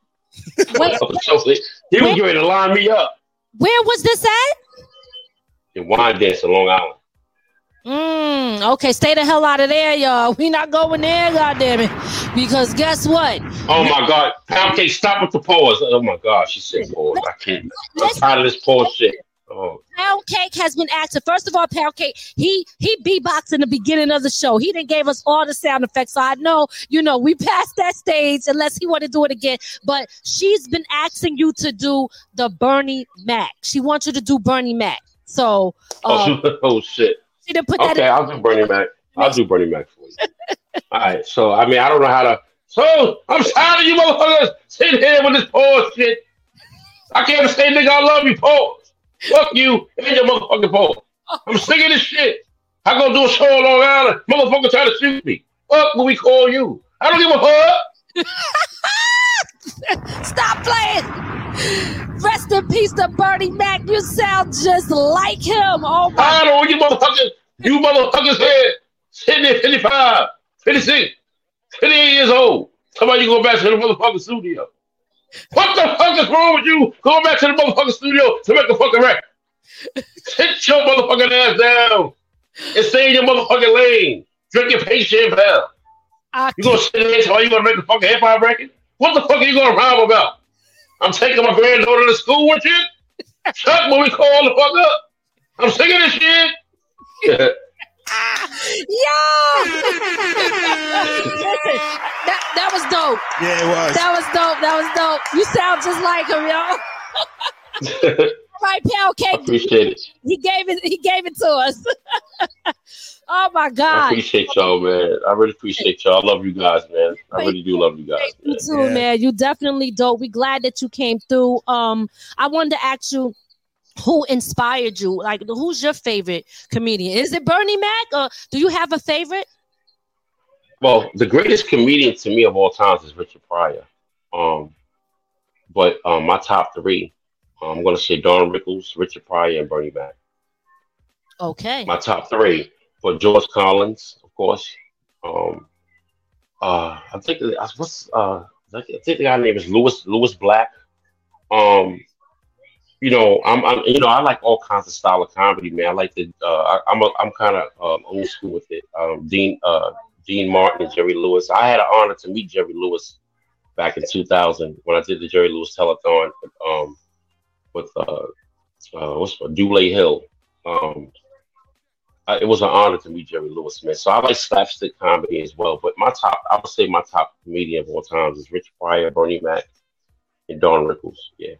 Wait, so he he was getting ready to line me up where was this at? In Wyandanch in Long Island. Mm, okay, stay the hell out of there, y'all. We not going there, goddamn it. Because guess what? Oh my God. Pound cake, stop with the pause. Oh my God, she said pause. I can't. I'm tired of this pause shit. Oh. Pound Cake has been acting. First of all, Pound Cake, he he beatboxed in the beginning of the show. He didn't gave us all the sound effects. So I know, you know, we passed that stage unless he want to do it again. But she's been asking you to do the Bernie Mac. She wants you to do Bernie Mac. So uh, Oh, oh shit. she didn't put that Okay, in. I'll do Bernie Mac. I'll do Bernie Mac for you. All right. So I mean, I don't know how to. So I'm tired of you motherfuckers sitting here with this pause shit. I can't say, nigga, I love you, pause. Fuck you and your motherfucking pause. I'm sick of this shit. I go do a show on Long Island. Motherfucker try to shoot me. Fuck what we call you. I don't give a fuck. Stop playing. Rest in peace to Bernie Mac. You sound just like him. Oh my I don't you motherfuckers. You motherfuckers here sitting there 55, 56, 58 years old. Somebody go back to the motherfucking studio. What the fuck is wrong with you going back to the motherfucking studio to make a fucking record? Sit your motherfucking ass down and stay in your motherfucking lane. Drink your pay champagne. You gonna sit there and tell you gonna make a fucking hip hop record? What the fuck are you gonna rhyme about? I'm taking my granddaughter to school with you. Chuck, when we call the fuck up, I'm singing this shit. Yo! Listen, that, that was dope. Yeah, it was. That was dope. That was dope. You sound just like him, yo. right, pound cake. Appreciate it. He gave it. He gave it to us. Oh my God. I appreciate y'all, man. I really appreciate y'all. I love you guys, man. I really do love you guys. You Man. too, man. You definitely dope. We glad that you came through. Um, I wanted to ask you. Who inspired you? Like, who's your favorite comedian? Is it Bernie Mac, or do you have a favorite? Well, the greatest comedian to me of all times is Richard Pryor. Um, but um, my top three, um, I'm going to say Don Rickles, Richard Pryor, and Bernie Mac. Okay. My top three for George Carlin, of course. Um, uh, I think uh, what's uh, I think the guy name is Lewis Lewis Black. Um, you know, I'm, I'm you know I like all kinds of style of comedy, man. I like the uh, I, I'm a, I'm kind of um, old school with it. Um, Dean uh, Dean Martin and Jerry Lewis. I had an honor to meet Jerry Lewis back in 2000 when I did the Jerry Lewis telethon um, with uh, uh, what's it, Dulé Hill. Um, I, it was an honor to meet Jerry Lewis, man. So I like slapstick comedy as well. But my top, I would say my top comedian of all times is Rich Pryor, Bernie Mac, and Don Rickles. Yeah,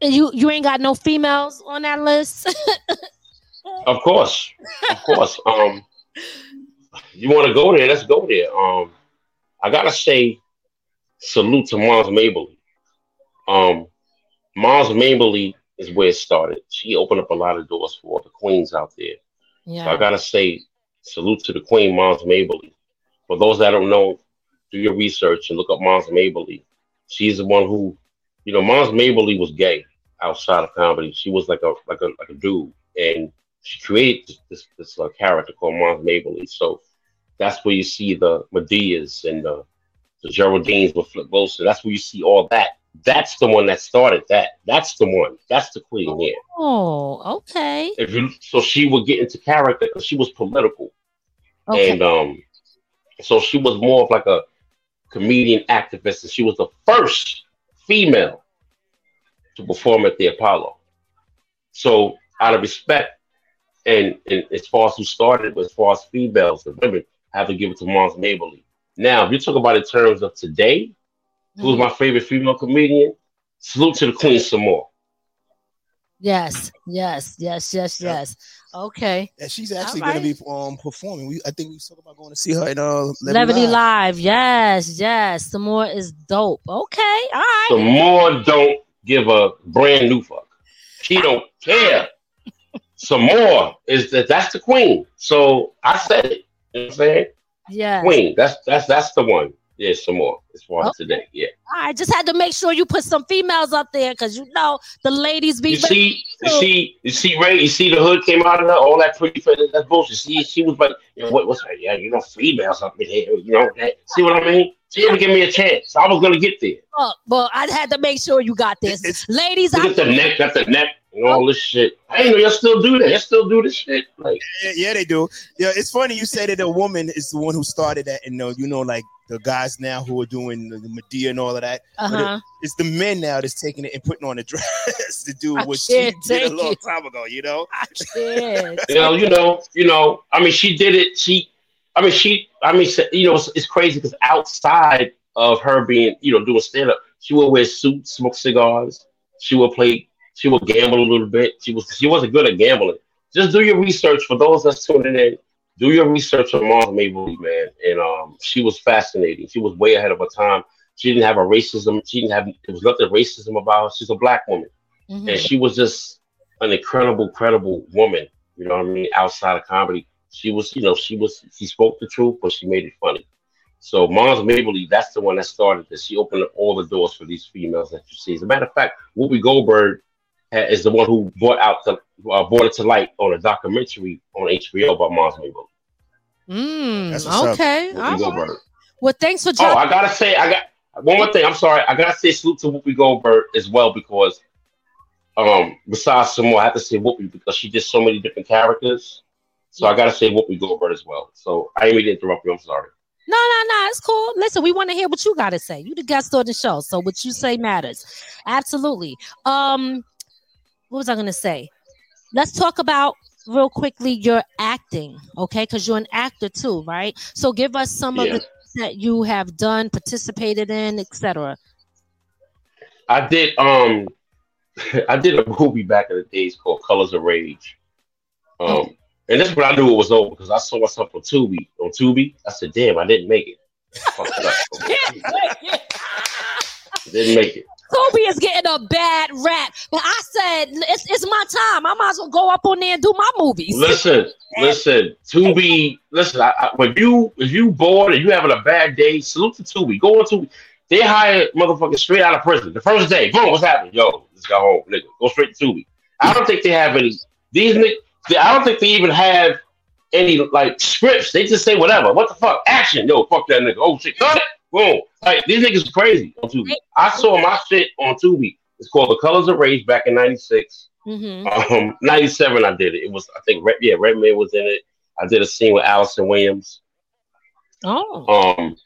you you ain't got no females on that list. of course, of course. Um, you want to go there? Let's go there. Um, I gotta say, salute to Moms Mabley. Um, Moms Mabley is where it started. She opened up a lot of doors for the queens out there. So I gotta say, salute to the Queen, Moms Mabley. For those that don't know, do your research and look up Moms Mabley. She's the one who, you know, Moms Mabley was gay outside of comedy. She was like a like a like a dude, and she created this this, uh, character called Moms Mabley. So that's where you see the Madeas and the the Geraldines with Flip Wilson. That's where you see all that. That's the one that started that. That's the one. That's the queen here. Oh, okay. If you so she would get into character because she was political. Okay. And um, so she was more of like a comedian activist, and she was the first female to perform at the Apollo. So, out of respect, and, and as far as who started, but as far as females and women, I have to give it to Moms Mabley. Now, if you talk about in terms of today, who's my favorite female comedian? Salute to the Queen Sommore. Yes, yes, yes, yes, yes. Okay. Yeah, she's actually All going to be um performing. We I think we talked about going to see her in uh Levity Levity Live. Live. Yes, yes. Sommore is dope. Okay. All right. Sommore don't give a brand new fuck. She don't care. Sommore is that that's the queen. So I said it. You know what I'm saying? Yes. Queen. That's that's that's the one. Yeah, Sommore It's far as today. Yeah. I just had to make sure you put some females up there because you know the ladies be You see, you see, you see, Ray, you see the hood came out of her, all that pretty face, that's bullshit. See, she was like, you know, what, what's her? Yeah, you know, females up in here, you know, that, see what I mean? She didn't give me a chance. I was gonna get there. Oh, well, I had to make sure you got this. Ladies, Look I at the neck, got the neck, and all this shit. I didn't know y'all still do that. Y'all still do this shit. Like, Yeah, yeah, they do. Yeah, it's funny you say that a woman is the one who started that, and uh, you know, like the guys now who are doing the Madea and all of that. Uh-huh. it's the men now that's taking it and putting on a dress to do I what she did a long it. time ago. You know. Yeah. you know, you know, you know. I mean, she did it. She, I mean, she, I mean, you know, it's, it's crazy because outside of her being, you know, doing stand up, she would wear suits, smoke cigars. She would play. She would gamble a little bit. She was. She wasn't good at gambling. Just do your research for those that's tuning in. Do your research on Moms Mabley, man. And um, she was fascinating. She was way ahead of her time. She didn't have a racism. She didn't have. There was nothing racism about her. She's a black woman Mm-hmm. and she was just an incredible, credible woman. You know what I mean? Outside of comedy, she was, you know, she was, she spoke the truth, but she made it funny. So Moms Mabley, that's the one that started this. She opened up all the doors for these females that you see. As a matter of fact, Whoopi Goldberg is the one who brought out the, uh, brought it to light on a documentary on HBO about Moms Mabley. Mm, That's what's up. okay. Whoopi all right. Goldberg. Well, thanks for Oh. I gotta say, I got one more thing. I'm sorry. I gotta say salute to Whoopi Goldberg as well because um, besides Sommore, I have to say Whoopi because she did so many different characters. So I gotta say Whoopi Goldberg as well. So I didn't mean to interrupt you. I'm sorry. No, no, no, it's cool. Listen, we want to hear what you got to say. You the guest on the show, so what you say matters. Absolutely. Um, what was I gonna say? Let's talk about real quickly your acting, okay? Because you're an actor too, right? So give us some of the things that you have done, participated in, etc. I did um I did a movie back in the days called Colors of Rage. Um and this is when I knew it was over because I saw myself on Tubi. On Tubi, I said, damn, I didn't make it. Didn't make it. Kobe is getting a bad rap, but I said it's, it's my time. I might as well go up on there and do my movies. Listen, listen, Tubi, listen, I, I, when you if you bored and you having a bad day, salute to Tubi. Go on Tubi. They hire motherfuckers straight out of prison. The first day, boom, what's happening? Yo, let's go home, nigga. Go straight to Tubi. I don't think they have any these niggas I don't think they even have any like scripts. They just say whatever. What the fuck? Action. Yo, fuck that nigga. Oh shit, cut it. Boom. Like these niggas are crazy on Tubi. I saw my shit on Tubi. It's called The Colors of Rage back in '96. Mm-hmm. Um, '97, I did it. It was, I think, Red, yeah, Redman was in it. I did a scene with Allison Williams. Oh. Um,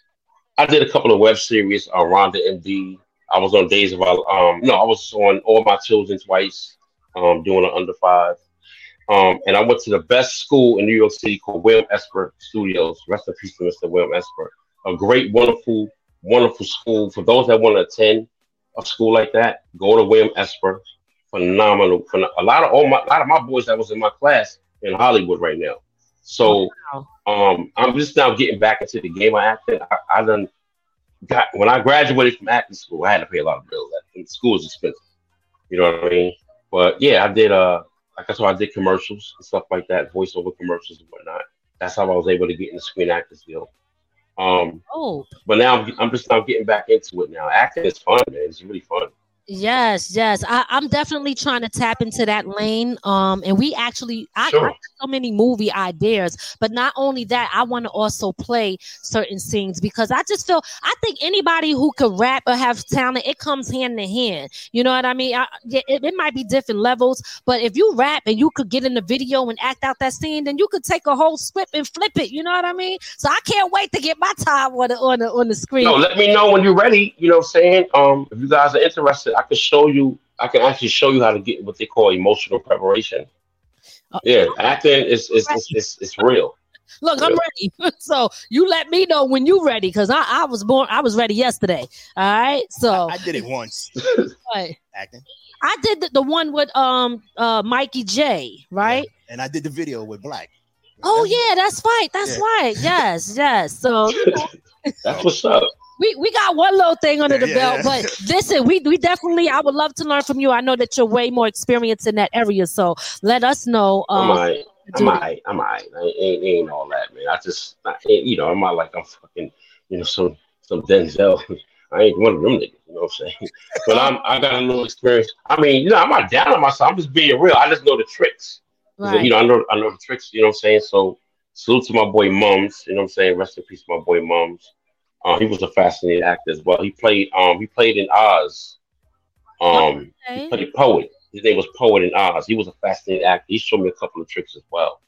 I did a couple of web series on Rhonda MD. I was on Days of Our, um, no, I was on All My Children twice, um, doing an under five. Um, and I went to the best school in New York City called William Esper Studios. Rest in peace to Mr. William Esper. A great, wonderful, wonderful school. For those that want to attend a school like that, go to William Esper. Phenomenal. Phen- A lot of all my, a lot of my boys that was in my class in Hollywood right now. So um, I'm just now getting back into the game of acting. I, I done got when I graduated from acting school, I had to pay a lot of bills. And school is expensive. You know what I mean? But yeah, I did uh like that's why I did commercials and stuff like that, voiceover commercials and whatnot. That's how I was able to get in the Screen Actors Guild. Um, Oh, but now I'm, I'm just now getting back into it now. Acting is fun, man. It's really fun. Yes, yes. I, I'm definitely trying to tap into that lane. Um, and we actually, I, I Sure. have so many movie ideas, but not only that, I want to also play certain scenes because I just feel I think anybody who could rap or have talent, it comes hand in hand. You know what I mean? I, yeah, it, it might be different levels, but if you rap and you could get in the video and act out that scene, then you could take a whole script and flip it. You know what I mean? So I can't wait to get my time on the on the on the screen. No, let me know when you're ready. You know what I'm saying? Um, if you guys are interested, I can show you. I can actually show you how to get what they call emotional preparation. Yeah, acting is is is, is, is real. Look, I'm ready. so you let me know when you're ready, because I, I was born, I was ready yesterday. All right. So I did it once. What? Acting. I did the, the one with um uh Mikey J, right? And I did the video with Black. Oh yeah, that's right. That's Yeah. right. Yes, yes. So you know, That's what's up. we, we got one little thing under the Yeah, belt, yeah. but listen, we we definitely I would love to learn from you. I know that you're way more experienced in that area, so let us know. I'm Um, alright. I'm do- alright. I'm alright. I ain't, ain't all that, man. I just, I ain't, you know, I'm not like I'm fucking, you know, some some Denzel. I ain't one of them niggas. You know what I'm saying? But I'm, I got a little experience. I mean, you know, I'm not down on myself. I'm just being real. I just know the tricks. Right. You know, I know, I know the tricks. You know what I'm saying? So salute to my boy Mums. You know what I'm saying? Rest in peace, my boy Mums. Uh, he was a fascinating actor as well. He played, um, he played in Oz. Um, Okay. he played a Poet. His name was Poet in Oz. He was a fascinating actor. He showed me a couple of tricks as well.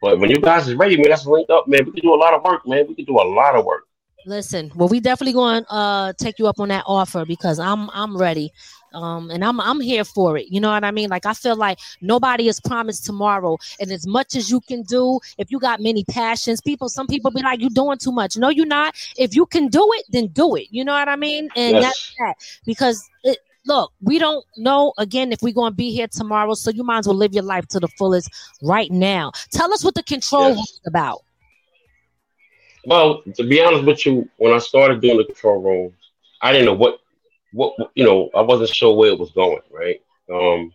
But when you guys is ready, man, that's linked up, man. We can do a lot of work, man. We can do a lot of work. Listen, well, we definitely going to uh take you up on that offer because I'm I'm ready. Um, and I'm I'm here for it. You know what I mean? Like I feel like nobody is promised tomorrow. And as much as you can do, if you got many passions, people, some people be like, You're doing too much. No, you're not. If you can do it, then do it. You know what I mean? And Yes. that's that. Because it look, we don't know again if we're gonna be here tomorrow. So you might as well live your life to the fullest right now. Tell us what the control room is about. Well, to be honest with you, when I started doing the control room, I didn't know what, what you know, I wasn't sure where it was going. Right. Um,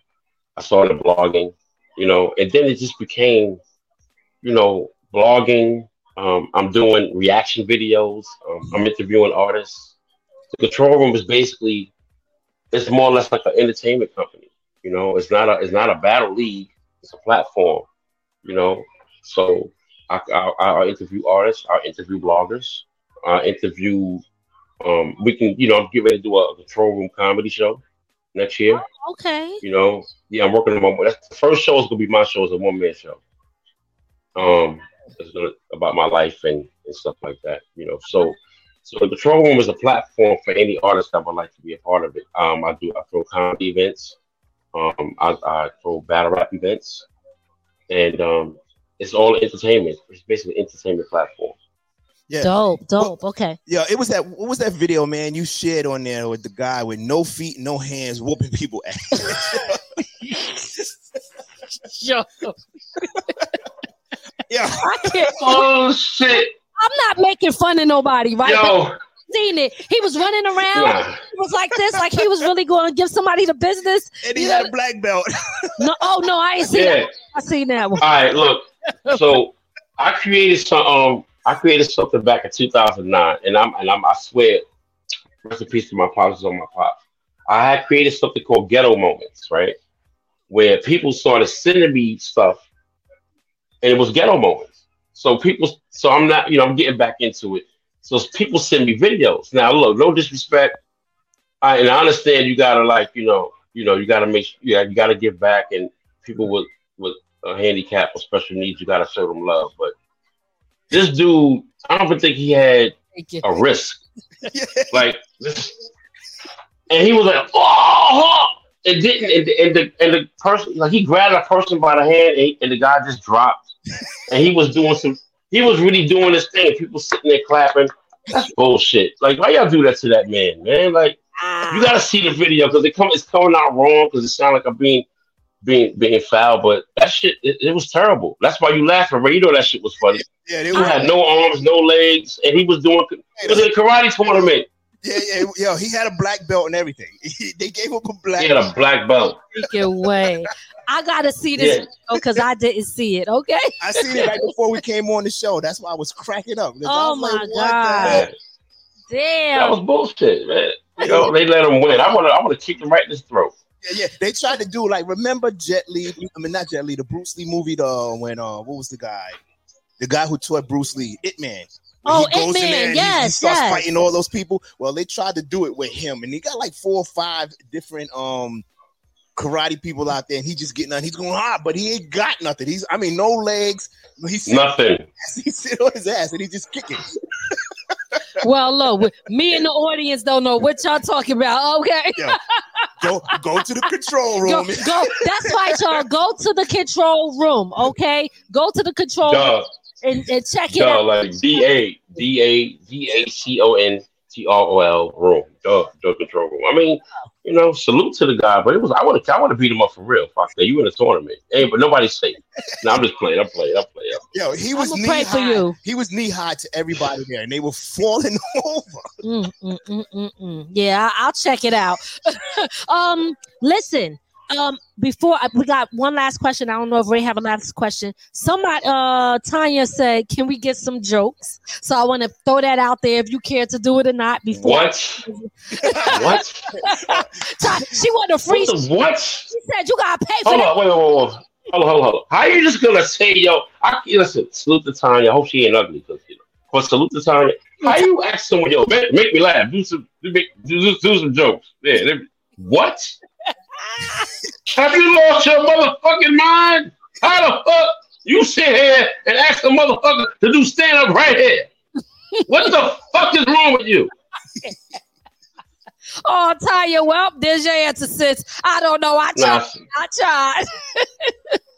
I started blogging, you know, and then it just became, you know, blogging. Um, I'm doing reaction videos. Um, I'm interviewing artists. The control room is basically, it's more or less like an entertainment company. You know, it's not a, it's not a battle league. It's a platform. You know, so I, I, I interview artists, I interview bloggers, I interview. Um, we can, you know, I'm getting ready to do a control room comedy show. next year. Okay. You know, yeah, I'm working on my. That's the first show is gonna be my show is a one man show. Um, it's gonna about my life and, and stuff like that. You know, so so the control room is a platform for any artist that would like to be a part of it. Um, I do I throw comedy events. Um, I, I throw battle rap events, and um, it's all entertainment. It's basically an entertainment platform. Yeah. Dope, dope. Okay. Yeah, it was that. What was that video, man? You shared on there with the guy with no feet, no hands, whooping people ass. Yo. yeah. I can't. Oh shit. I'm not making fun of nobody, right? Yo. But Seen it. He was running around. Nah. He was like this, like he was really going to give somebody the business. And he You had know- a black belt. No, oh no, I ain't seen Yeah. that. I seen that one. All right, look. So I created some. Um, I created something back in 2009, and I'm and I'm. I swear, rest in peace to my pops on my pops. I had created something called Ghetto Moments, right, where people started sending me stuff, and it was Ghetto Moments. So people, so I'm not, you know, I'm getting back into it. So people send me videos. Now, look, no disrespect, I, and I understand you gotta like, you know, you know, you gotta make, yeah, you gotta give back, and people with with a handicap or special needs, you gotta show them love. But this dude, I don't even think he had a risk. Like, this, and he was like, oh, it didn't, and, and the and the person, like, he grabbed a person by the hand, and, and the guy just dropped, and he was doing some, he was really doing this thing, people sitting there clapping. That's bullshit. Like, why y'all do that to that man, man? Like, you ah. gotta see the video because it come, it's coming out wrong because it sounds like I'm being being being foul, but that shit it, it was terrible. That's why you laughing, Ray. You know that shit was funny. Yeah, they He were. had no arms, no legs, and he was doing he was in a karate tournament. Yeah, yeah, yo, he had a black belt and everything. they gave him a black. He had a black belt. Freaking way. I gotta see this Yeah. because I didn't see it. Okay. I seen it right before we came on the show. That's why I was cracking up. Oh was like, my god. Damn. That was bullshit, man. You know, they let him win. I want to I want to kick him right in his throat. Yeah, yeah. They tried to do like remember Jet Li? I mean not Jet Li, the Bruce Lee movie. The when uh, what was the guy? The guy who taught Bruce Lee, Ip Man. When Oh, he goes Ip in Man, there and he- he, starts yes. fighting all those people. Well, they tried to do it with him, and he got like four or five different um karate people out there, and he just getting on. He's going hard, but he ain't got nothing. He's I mean, no legs. He's Nothing. He sit on his ass and he just kicking. Well, look, me and the audience don't know what y'all talking about. Okay. Yo, go go to the control Go, room. go. That's right, y'all. Go to the control room. Okay. Go to the control Duh. room and, and check it out. like D A D A D A C O N T R O L room. Duh, duh, control room. I mean, you know, salute to the guy, but it was I want to I want to beat him up for real. Fuck that, you in a tournament, hey, but nobody's safe. No, I'm just playing. I'm playing. I'm playing. Yo, he was I'ma knee pray for high. you. He was knee high to everybody there, and they were falling over. Mm, mm, mm, mm, mm. Yeah, I- I'll check it out. um, listen. Um, before I, we got one last question. I don't know if Ray have a last question. Somebody, uh, Tanya said, "Can we get some jokes?" So I want to throw that out there. If you care to do it or not, before What? what? She want a free. What the what? She said you gotta pay for Hold that. on, wait, wait, wait, wait. Hold on, hold on, hold on. How you just gonna say, yo? I listen. Salute to Tanya. I hope she ain't ugly, cause you know. But salute to Tanya. How you ask someone, yo, make, make me laugh, do some, make, do, do, do some jokes. Yeah, they- what? Have you lost your motherfucking mind? How the fuck you sit here and ask a motherfucker to do stand up right here? What the fuck is wrong with you? Oh, Tanya, well, there's your answer, sis. I don't know. I Nah. tried. I tried.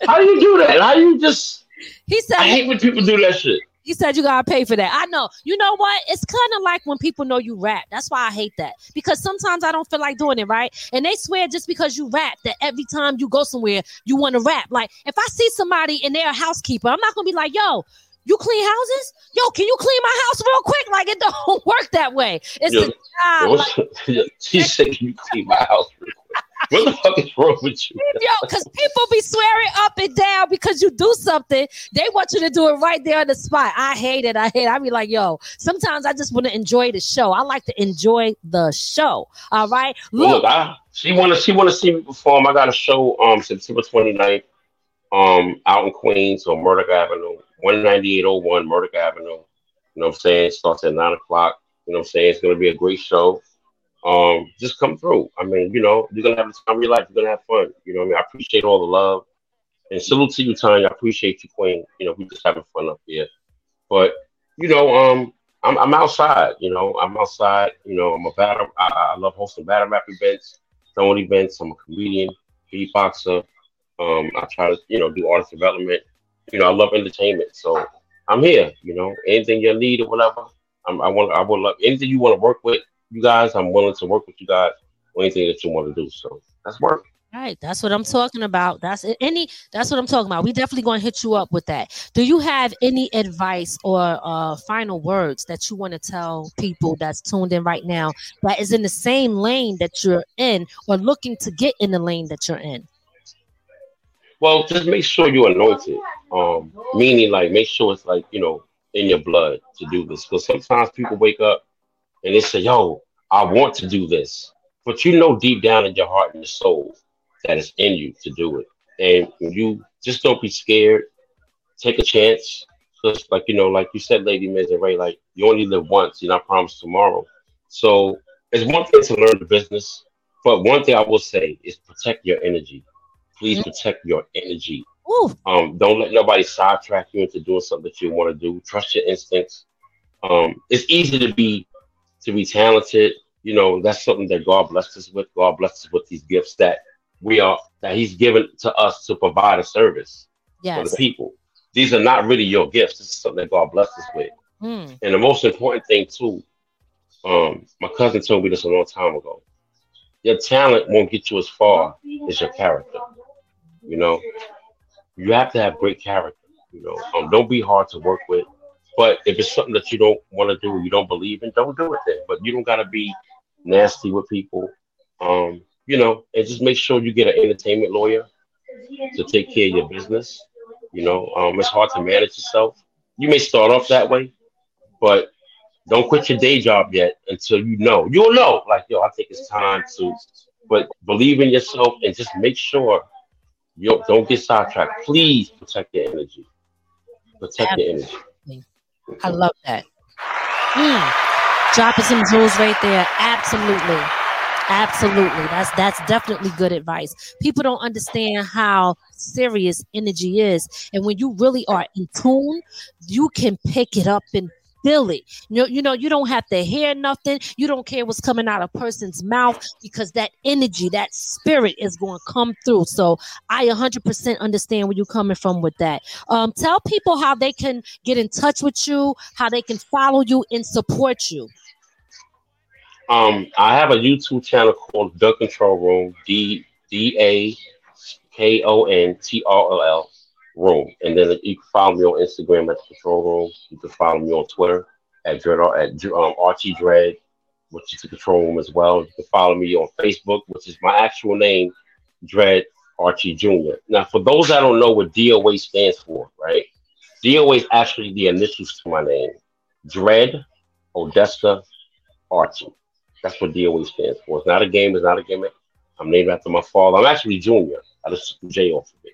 How do you do that? How do you just? He said. I hate when people do that shit. He said you gotta pay for that. I know. You know what? It's kind of like when people know you rap. That's why I hate that. Because sometimes I don't feel like doing it, right? And they swear just because you rap that every time you go somewhere, you want to rap. Like if I see somebody and they're a housekeeper, I'm not gonna be like, yo, you clean houses? Yo, can you clean my house real quick? Like it don't work that way. It's Yo, a job. yo, like- she said, "Can you clean my house real quick?" What the fuck is wrong with you? Yo, because people be swearing up and down because you do something. They want you to do it right there on the spot. I hate it. I hate it. I be like, yo, sometimes I just want to enjoy the show. I like to enjoy the show. All right. Look, look, I, she want to she want to see me perform. I got a show um September 29th um out in Queens on Murdock Avenue, 19801 Murdock Avenue. You know what I'm saying? It starts at nine o'clock. You know what I'm saying? It's gonna be a great show. um, just come through. I mean, you know, you're gonna have the time of your life. You're gonna have fun. You know, what I mean, I appreciate all the love and salute to you, Tanya. I appreciate you, Queen. You know, we're just having fun up here. But you know, um, I'm I'm outside. You know, I'm outside. You know, I'm a battle. I, I love hosting battle rap events, throwing events. I'm a comedian, beatboxer. Um, I try to you know do artist development. You know, I love entertainment, so I'm here. You know, anything you need or whatever. I'm, I want. I would love anything you want to work with you guys. I'm willing to work with you guys. Or anything that you want to do. So that's work. Right, that's what I'm talking about. That's any. That's what I'm talking about. We definitely going to hit you up with that. Do you have any advice or uh, final words that you want to tell people that's tuned in right now that is in the same lane that you're in or looking to get in the lane that you're in? Well, just make sure you're anointed. Um, meaning like make sure it's like you know in your blood to do this. Because sometimes people wake up and they say, "Yo, I want to do this," but you know deep down in your heart and your soul that is in you to do it. And you just don't be scared. Take a chance. Just like you know, like you said, Lady Miz and Ray, like you only live once, you're not promised tomorrow. So it's one thing to learn the business, but one thing I will say is protect your energy. Please mm-hmm. protect your energy. Ooh. Um, don't let nobody sidetrack you into doing something that you want to do. Trust your instincts. Um, it's easy to be to be talented. You know, that's something that God blessed us with. God blessed us with these gifts that we are that he's given to us to provide a service yes. for the people. These are not really your gifts. This is something that God blessed us with. Mm. And the most important thing too, um, my cousin told me this a long time ago. Your talent won't get you as far as your character. You know, you have to have great character. You know, um, don't be hard to work with. But if it's something that you don't want to do, you don't believe in, don't do it then. But you don't gotta be nasty with people. Um, you know, and just make sure you get an entertainment lawyer to take care of your business. You know, um, it's hard to manage yourself. You may start off that way, but don't quit your day job yet until you know. You'll know, like, yo, I think it's time to, but believe in yourself and just make sure you don't get sidetracked. Please protect your energy. Protect Absolutely. your energy. I love that. Mm. Dropping some jewels right there. Absolutely. Absolutely. That's that's definitely good advice. People don't understand how serious energy is. And when you really are in tune, you can pick it up and it. You know, you know, you don't have to hear nothing. You don't care what's coming out of a person's mouth because that energy, that spirit is going to come through. So I 100% understand where you're coming from with that. Um, tell people how they can get in touch with you, how they can follow you and support you. Um, I have a YouTube channel called The Control Room, D D A K O N T R O L Room, and then you can follow me on Instagram at the Control Room. You can follow me on Twitter at Dread at um, Archie Dread, which is the Control Room as well. You can follow me on Facebook, which is my actual name, Dread Archie Jr. Now, for those that don't know what DOA stands for, right? DOA is actually the initials to my name, Dread Odessa Archie. That's what DOA stands for. It's not a game. It's not a gimmick. I'm named after my father. I'm actually Junior. I just took J off of it.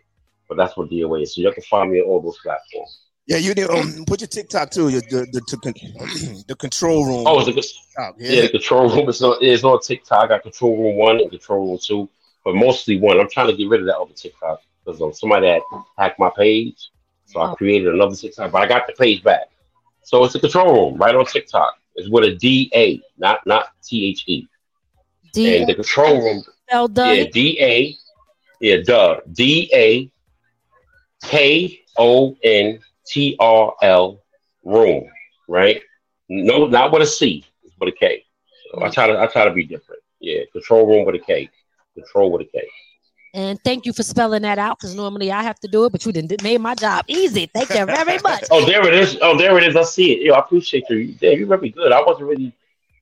But that's what DOA is. So you can find me on all those platforms. Yeah, you need um, put your TikTok too. Your, the, the, the, the control room. Oh, it's a, yeah. yeah, the control room is on, it's on TikTok. I got control room one and control room two, but mostly one. I'm trying to get rid of that other TikTok because um, somebody had hacked my page, so I oh. created another TikTok. But I got the page back, so it's a control room right on TikTok. It's with a D A, not not T H E. D and the control room. Spelled Yeah, D A. Yeah, duh. D A K O N T R L room. Right? No, not with a C. With a K. So I try to I try to be different. Yeah, control room with a K. Control with a K. And thank you for spelling that out because normally I have to do it, but you didn't made my job easy. Thank you very much. oh, there it is. Oh, there it is. I see it. Yo, I appreciate you. Damn, you're very good. I wasn't really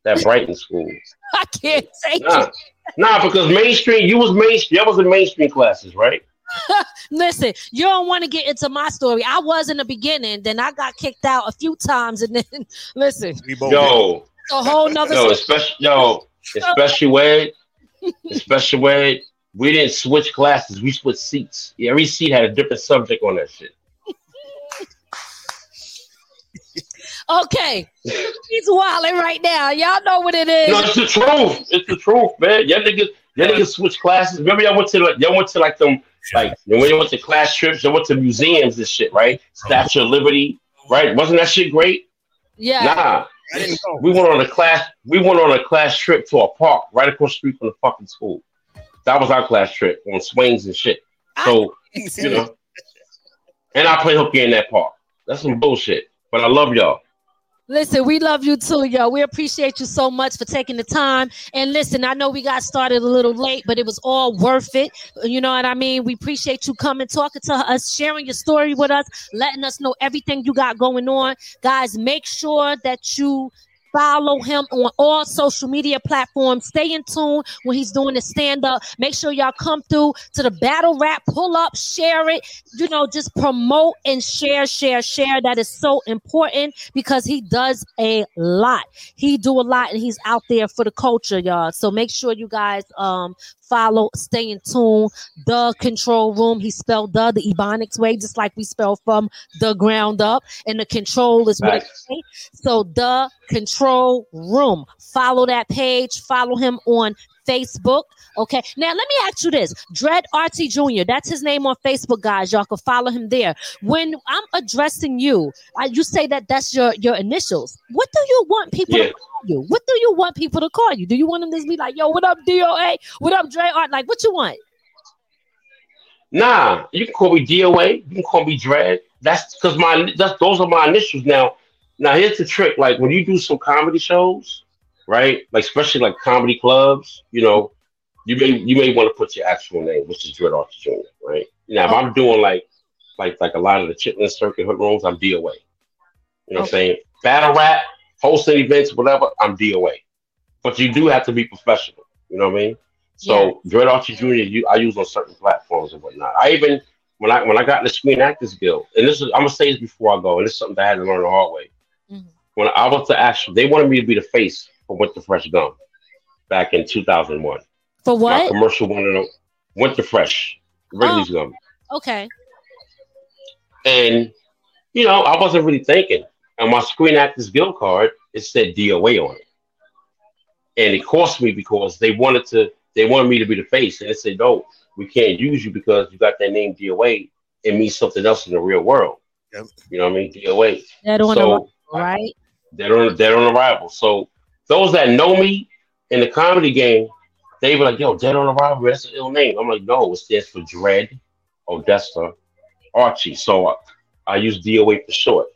that bright in school. I can't thank nah. you. Nah, because mainstream, you was mainstream. That was in mainstream classes, right? Listen, you don't want to get into my story. I was in the beginning, then I got kicked out a few times, and then listen, yo, a whole nother. No, especially yo, especially where, especially where we didn't switch classes. We switched seats. Every seat had a different subject on that shit. Okay, he's wilding right now. Y'all know what it is. No, it's the truth. It's the truth, man. Y'all niggas, y'all niggas switch classes. Remember, y'all went to like y'all went to like them like when you went to class trips, y'all went to museums and shit, right? Statue of Liberty, right? Wasn't that shit great? Yeah. Nah. We went on a class. We went on a class trip to a park right across the street from the fucking school. That was our class trip on swings and shit. So you know, and I play hooky in that park. That's some bullshit. But I love y'all. Listen, we love you too, yo. We appreciate you so much for taking the time. And listen, I know we got started a little late, but it was all worth it. You know what I mean? We appreciate you coming, talking to us, sharing your story with us, letting us know everything you got going on. Guys, make sure that you Follow him on all social media platforms. Stay in tune when he's doing the stand up. Make sure y'all come through to the battle rap, pull up, share it. You know, just promote and share, share, share. That is so important because he does a lot. He do a lot and he's out there for the culture, y'all. So make sure you guys um follow, stay in tune. The control room, he spelled the the Ebonics way, just like we spell from the ground up. And the control is what it say. So the control room. Follow that page, follow him on Facebook. Okay. Now let me ask you this. Dread Archie Jr. That's his name on Facebook, guys. Y'all can follow him there. When I'm addressing you, uh, you say that that's your your initials. What do you want people Yeah. to call you? What do you want people to call you? Do you want them to be like, yo, what up, DOA? What up, Dre Art? Like, what you want? Nah, you can call me DOA. You can call me Dread. That's because my that's those are my initials now. Now here's the trick: like when you do some comedy shows, right? Like especially like comedy clubs, you know, you may you may want to put your actual name, which is Dread Archie Jr. Right? Now if I'm doing like like like a lot of the Chitlin Circuit hood rooms, I'm DOA. You know what I'm saying? Battle rap, hosting events, whatever, I'm DOA. But you do have to be professional. You know what I mean? So Dread Archie Jr. You, I use on certain platforms and whatnot. I even when I when I got in the Screen Actors Guild, and this is I'm gonna say this before I go, and this is something that I had to learn the hard way. When I was the actual, they wanted me to be the face for Winter Fresh Gum back in 2001. For My what? commercial wanted them Winter Fresh, Wrigley's oh, Gum, Okay. and you know I wasn't really thinking. And my Screen Actors Guild card it said DOA on it, and it cost me because they wanted to they wanted me to be the face, and they said no, we can't use you because you got that name DOA. It means something else in the real world. Yep. You know what I mean? DOA. Dead on So- arrival, right? Dead on dead on arrival. So those that know me in the comedy game, they were like, "Yo, dead on arrival, that's an ill name." I'm like, "No, it stands for Dread, Odessa, Archie." So I, I use DOA for short.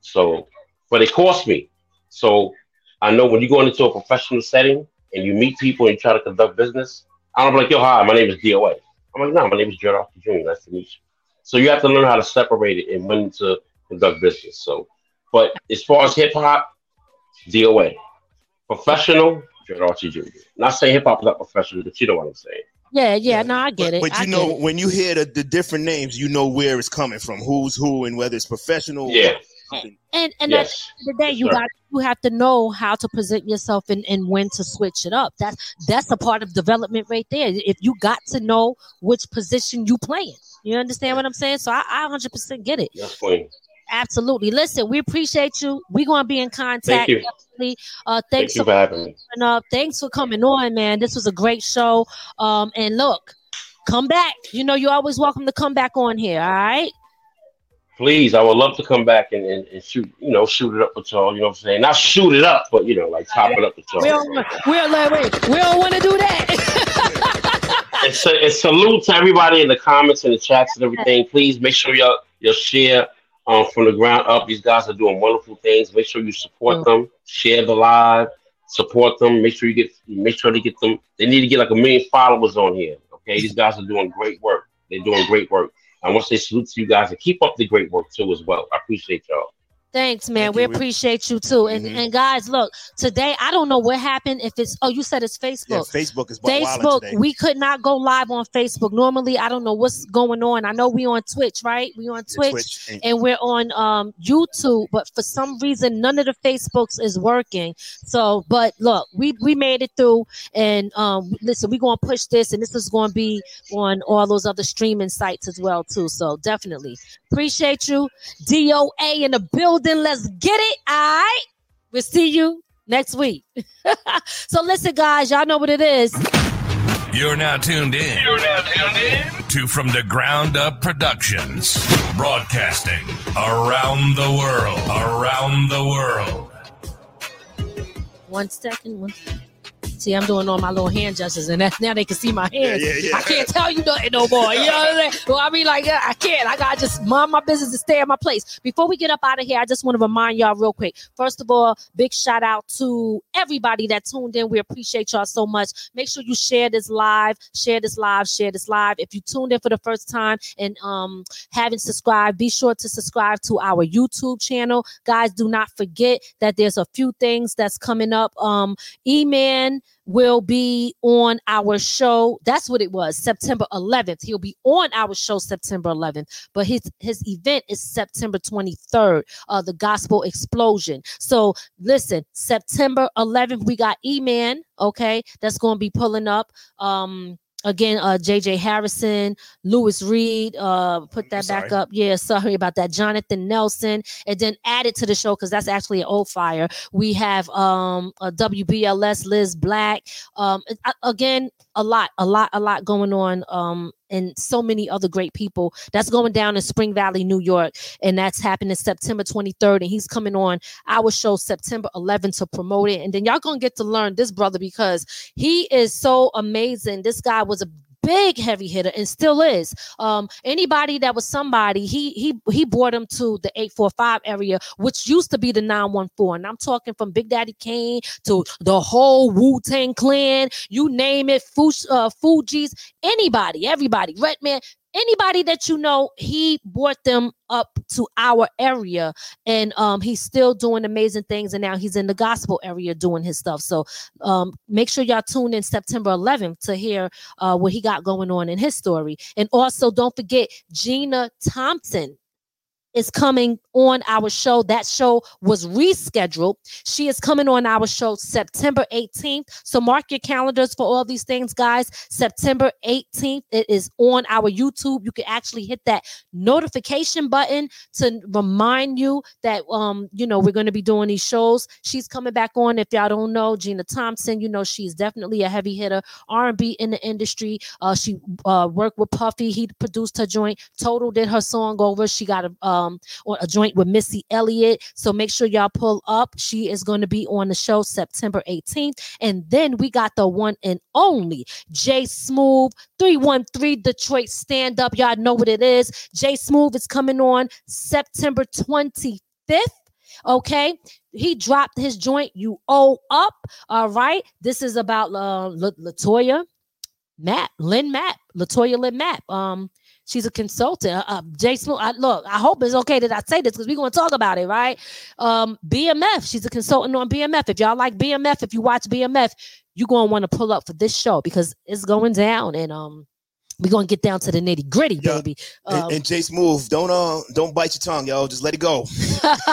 So, but it cost me. So I know when you go into a professional setting and you meet people and you try to conduct business, I don't be like, "Yo, hi, my name is DOA." I'm like, "No, my name is Dread Archie Jr. Nice to meet you." So you have to learn how to separate it and when to conduct business. So, but as far as hip hop, DOA. Professional, Dread Archie Jr. Not saying hip hop is not professional, but you know what I'm saying. Yeah, yeah. No, I get it. But you get know, when you hear the, the different names, you know where it's coming from, who's who, and whether it's professional. Yeah. something. And and Yes. at the end of the day, you Yes, sir. got you have to know how to present yourself and, and when to switch it up. That's that's a part of development right there. If you got to know which position you playing, you understand what I'm saying? So I, I 100% get it. That's queen. Absolutely. Listen, we appreciate you. We're gonna be in contact. Thank you. Definitely. Uh, Thank thanks you so for having me. coming up. Thanks for coming on, man. This was a great show. Um, and look, come back. You know, you're always welcome to come back on here. All right. Please, I would love to come back and, and, and shoot, you know, shoot it up with y'all. You know what I'm saying? Not shoot it up, but you know, like top it up with y'all. don't, we don't, like, wait, we don't want to do that. And, sa- and salute to everybody in the comments and the chats and everything. Please make sure y'all you share um, from the ground up. These guys are doing wonderful things. Make sure you support them. Share the live. Support them. Make sure you get. Make sure they get them. They need to get like a million followers on here. Okay, these guys are doing great work. They're doing great work. I want to say salute to you guys and keep up the great work too as well. I appreciate y'all. Thanks, man. we appreciate you too. And Mm-hmm. and guys, look, today I don't know what happened. If it's oh, you said it's Yeah, Facebook. Facebook is Facebook, we could not go live on Facebook. Normally, I don't know what's going on. I know we on Twitch, right? We on Twitch, Twitch, and- and we're on um YouTube, but for some reason, none of the Facebooks is working. So, but look, we we made it through, and um, listen, we're gonna push this, and this is gonna be on all those other streaming sites as well too. So definitely appreciate you, DOA in the building. Building. Let's get it. All right. We'll see you next week. so listen, guys, y'all know what it is. You're now tuned in. You're now tuned in to From the Ground Up Productions, broadcasting around the world, around the world. One second. One second. See, I'm doing all my little hand gestures, and that, now they can see my hands. Yeah, yeah, yeah. I can't tell you nothing no more. You know what I'm saying? Well, I mean, like, I can't. I gotta just mind my business and stay in my place. Before we get up out of here, I just want to remind y'all real quick. First of all, big shout out to everybody that tuned in. We appreciate y'all so much. Make sure you share this live, share this live, share this live. If you tuned in for the first time and um haven't subscribed, be sure to subscribe to our YouTube channel. Guys, do not forget that there's a few things that's coming up. Um, E-Man will be on our show. That's what it was, September 11th. He'll be on our show September 11th, but his his event is September 23rd. Uh, the Gospel Explosion. So listen, September 11th, we got E-Man. Okay, that's going to be pulling up. Um, again uh jj harrison lewis reed uh put that back up. Yeah sorry about that. Jonathan nelson and then added to the show because that's actually an old fire we have um a wbls liz black. Um uh, again a lot a lot a lot going on um and so many other great people. That's going down in spring valley new york and that's happening september 23rd and he's coming on our show september 11th to promote it. And then y'all gonna get to learn this brother because he is so amazing. This guy was a big heavy hitter and still is. Um anybody that was somebody he he he brought him to the 845 area which used to be the 914 and i'm talking from big daddy kane to the whole wu-tang clan you name it Fuj, uh, Fugees anybody everybody redman anybody that you know he brought them up to our area and um he's still doing amazing things and now he's in the gospel area doing his stuff. So um make sure y'all tune in september 11th to hear uh what he got going on in his story. And also don't forget gina thompson is coming on our show. That show was rescheduled. She is coming on our show September 18th. So mark your calendars for all these things, guys. September 18th. It is on our YouTube. You can actually hit that notification button to remind you that um, you know, we're going to be doing these shows. She's coming back on. If y'all don't know, Gina Thompson, you know, she's definitely a heavy hitter, R&B in the industry. Uh, she uh worked with Puffy. He produced her joint. Total did her song over. She got a um on a joint with Missy Elliott. So make sure y'all pull up. She is going to be on the show September 18th. And then we got the one and only J Smooth 313 Detroit stand up. Y'all know what it is. J Smooth is coming on September 25th. Okay, he dropped his joint. You owe up. All right, this is about uh, La- Latoya Mapp, Lynn Mapp, Latoya Lynn Mapp. Um, she's a consultant. Uh, uh, Jay Smooth. I, look, I hope it's okay that I say this because we're gonna talk about it, right? Um, BMF. She's a consultant on BMF. If y'all like BMF, if you watch BMF, you're gonna want to pull up for this show because it's going down and um. We're gonna get down to the nitty gritty, baby. Um, and, and Jay Smooth, don't uh, don't bite your tongue, yo. Just let it go.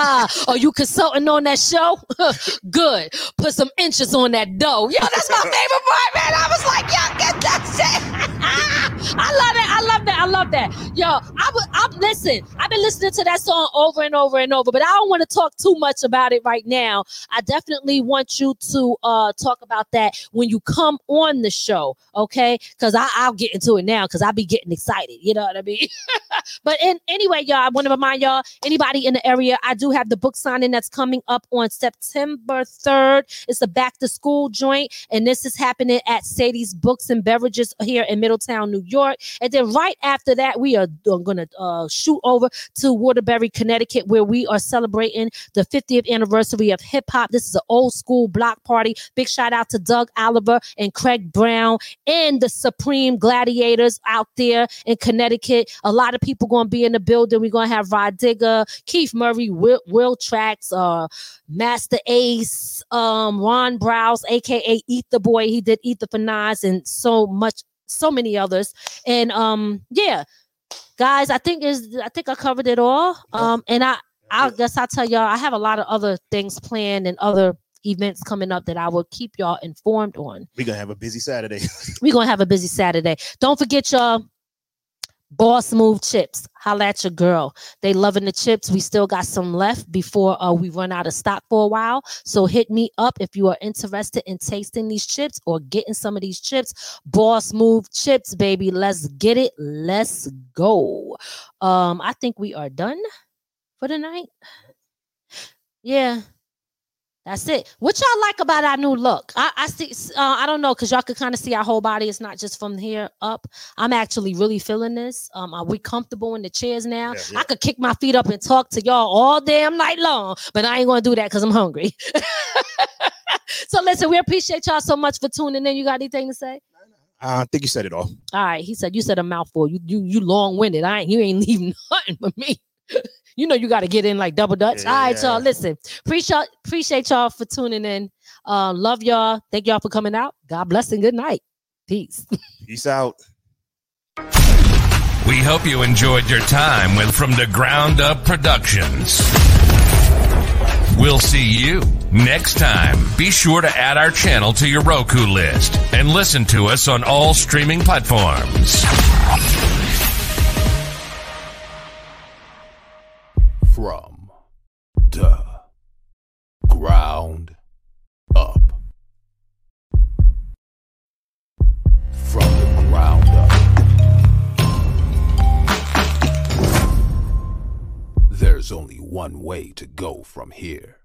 Are you consulting on that show? Good. Put some inches on that dough. Yo, that's my favorite part, man. I was like, yo, get that shit. I love that. I love that. I love that. Yo, I would. I'm listen. I've been listening to that song over and over and over, but I don't want to talk too much about it right now. I definitely want you to uh talk about that when you come on the show, okay? Because I'll get into it now because I'll be getting excited. You know what I mean? but in, anyway, y'all, I want to remind y'all, anybody in the area, I do have the book signing that's coming up on September 3rd. It's a back to school joint, and this is happening at Sadie's Books and Beverages here in Middletown, New York. And then right after that, we are going to uh, shoot over to Waterbury, Connecticut, where we are celebrating the 50th anniversary of hip hop. This is an old school block party. Big shout out to Doug Oliver and Craig Brown and the Supreme Gladiators out there in Connecticut. A lot of people going to be in the building. We're going to have Rod Digger, Keith Murray, Will, Will Tracks, uh, Masta Ace, um, Ron Browz, aka Ether Boy. He did Ether Nas and so much, so many others. And um, yeah, guys, I think is I think I covered it all. Um, and I I guess I'll tell y'all I have a lot of other things planned and other events coming up that I will keep y'all informed on. We're gonna have a busy Saturday. We're gonna have a busy Saturday. Don't forget y'all. Boss Move Chips. Holla at your girl. They loving the chips. We still got some left before uh, we run out of stock for a while. So hit me up if you are interested in tasting these chips or getting some of these chips. Boss Move Chips, baby. Let's get it. Let's go. Um, I think we are done for the night. Yeah. That's it. What y'all like about our new look? I, I see. Uh, I don't know because y'all could kind of see our whole body. It's not just from here up. I'm actually really feeling this. Um, are we comfortable in the chairs now? Yeah, yeah. I could kick my feet up and talk to y'all all damn night long, but I ain't gonna do that because I'm hungry. so listen, we appreciate y'all so much for tuning in. You got anything to say? I think you said it all. All right. He said you said a mouthful. You you you long winded. I ain't you ain't leaving nothing for me. you know you got to get in like double dutch. All right, y'all. Listen, appreciate appreciate y'all for tuning in. Uh, love y'all. Thank y'all for coming out. God bless and good night. Peace. Peace out. We hope you enjoyed your time with From the Ground Up Productions. We'll see you next time. Be sure to add our channel to your Roku list and listen to us on all streaming platforms. From the ground up. From the ground up. There's only one way to go from here.